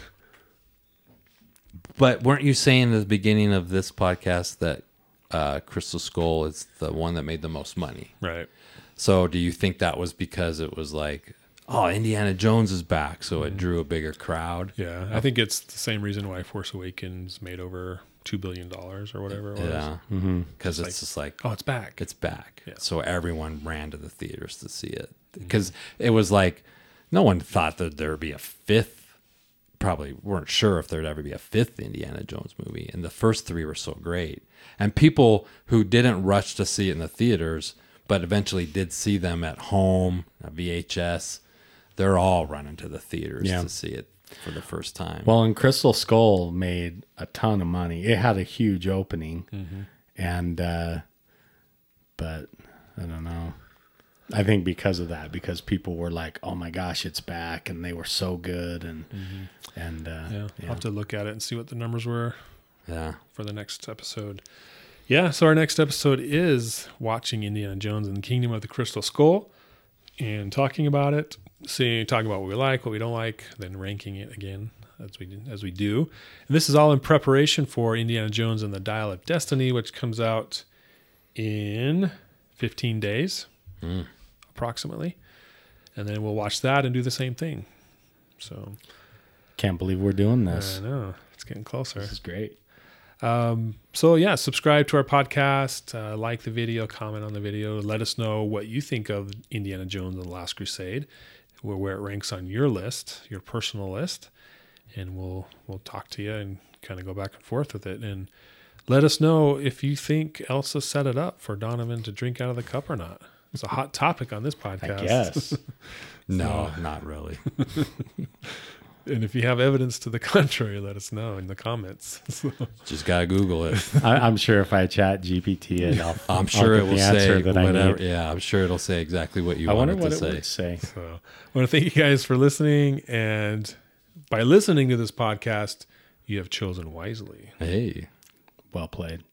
But weren't you saying at the beginning of this podcast that uh, Crystal Skull is the one that made the most money? Right. So do you think that was because it was like, oh, Indiana Jones is back, so it drew a bigger crowd? Yeah. I think it's the same reason why Force Awakens made over two billion dollars or whatever it was. Yeah, Mm-hmm. because it's just like Oh, it's back. it's back. Yeah. So everyone ran to the theaters to see it because it was like no one thought that there would be a fifth. Probably weren't sure if there'd ever be a fifth Indiana Jones movie, and the first three were so great. And people who didn't rush to see it in the theaters, but eventually did see them at home, a VHS, they're all running to the theaters Yeah. to see it for the first time. Well, and Crystal Skull made a ton of money. It had a huge opening, and uh, but I don't know. I think because of that, because people were like, "Oh my gosh, it's back," and they were so good, and and uh, yeah. I'll have to look at it and see what the numbers were yeah, for the next episode. Yeah, so our next episode is watching Indiana Jones and the Kingdom of the Crystal Skull and talking about it, seeing talking about what we like, what we don't like, then ranking it again as we as we do. And this is all in preparation for Indiana Jones and the Dial of Destiny, which comes out in 15 days approximately. And then we'll watch that and do the same thing. So, can't believe we're doing this. I know, it's getting closer. This is great. Um, so yeah, subscribe to our podcast, uh, like the video, comment on the video, let us know what you think of Indiana Jones and the Last Crusade, where, where it ranks on your list, your personal list, and we'll we'll talk to you and kind of go back and forth with it, and let us know if you think Elsa set it up for Donovan to drink out of the cup or not. It's a hot topic on this podcast. I guess. no, not really. and if you have evidence to the contrary, let us know in the comments. So- Just gotta Google it. I, I'm sure if I chat GPT it, I'll, I'm I'll sure get it will say that I whatever. need. Yeah, I'm sure it'll say exactly what you I want wonder it what to it say. would say. So I want to thank you guys for listening. And by listening to this podcast, you have chosen wisely. Hey. Well played.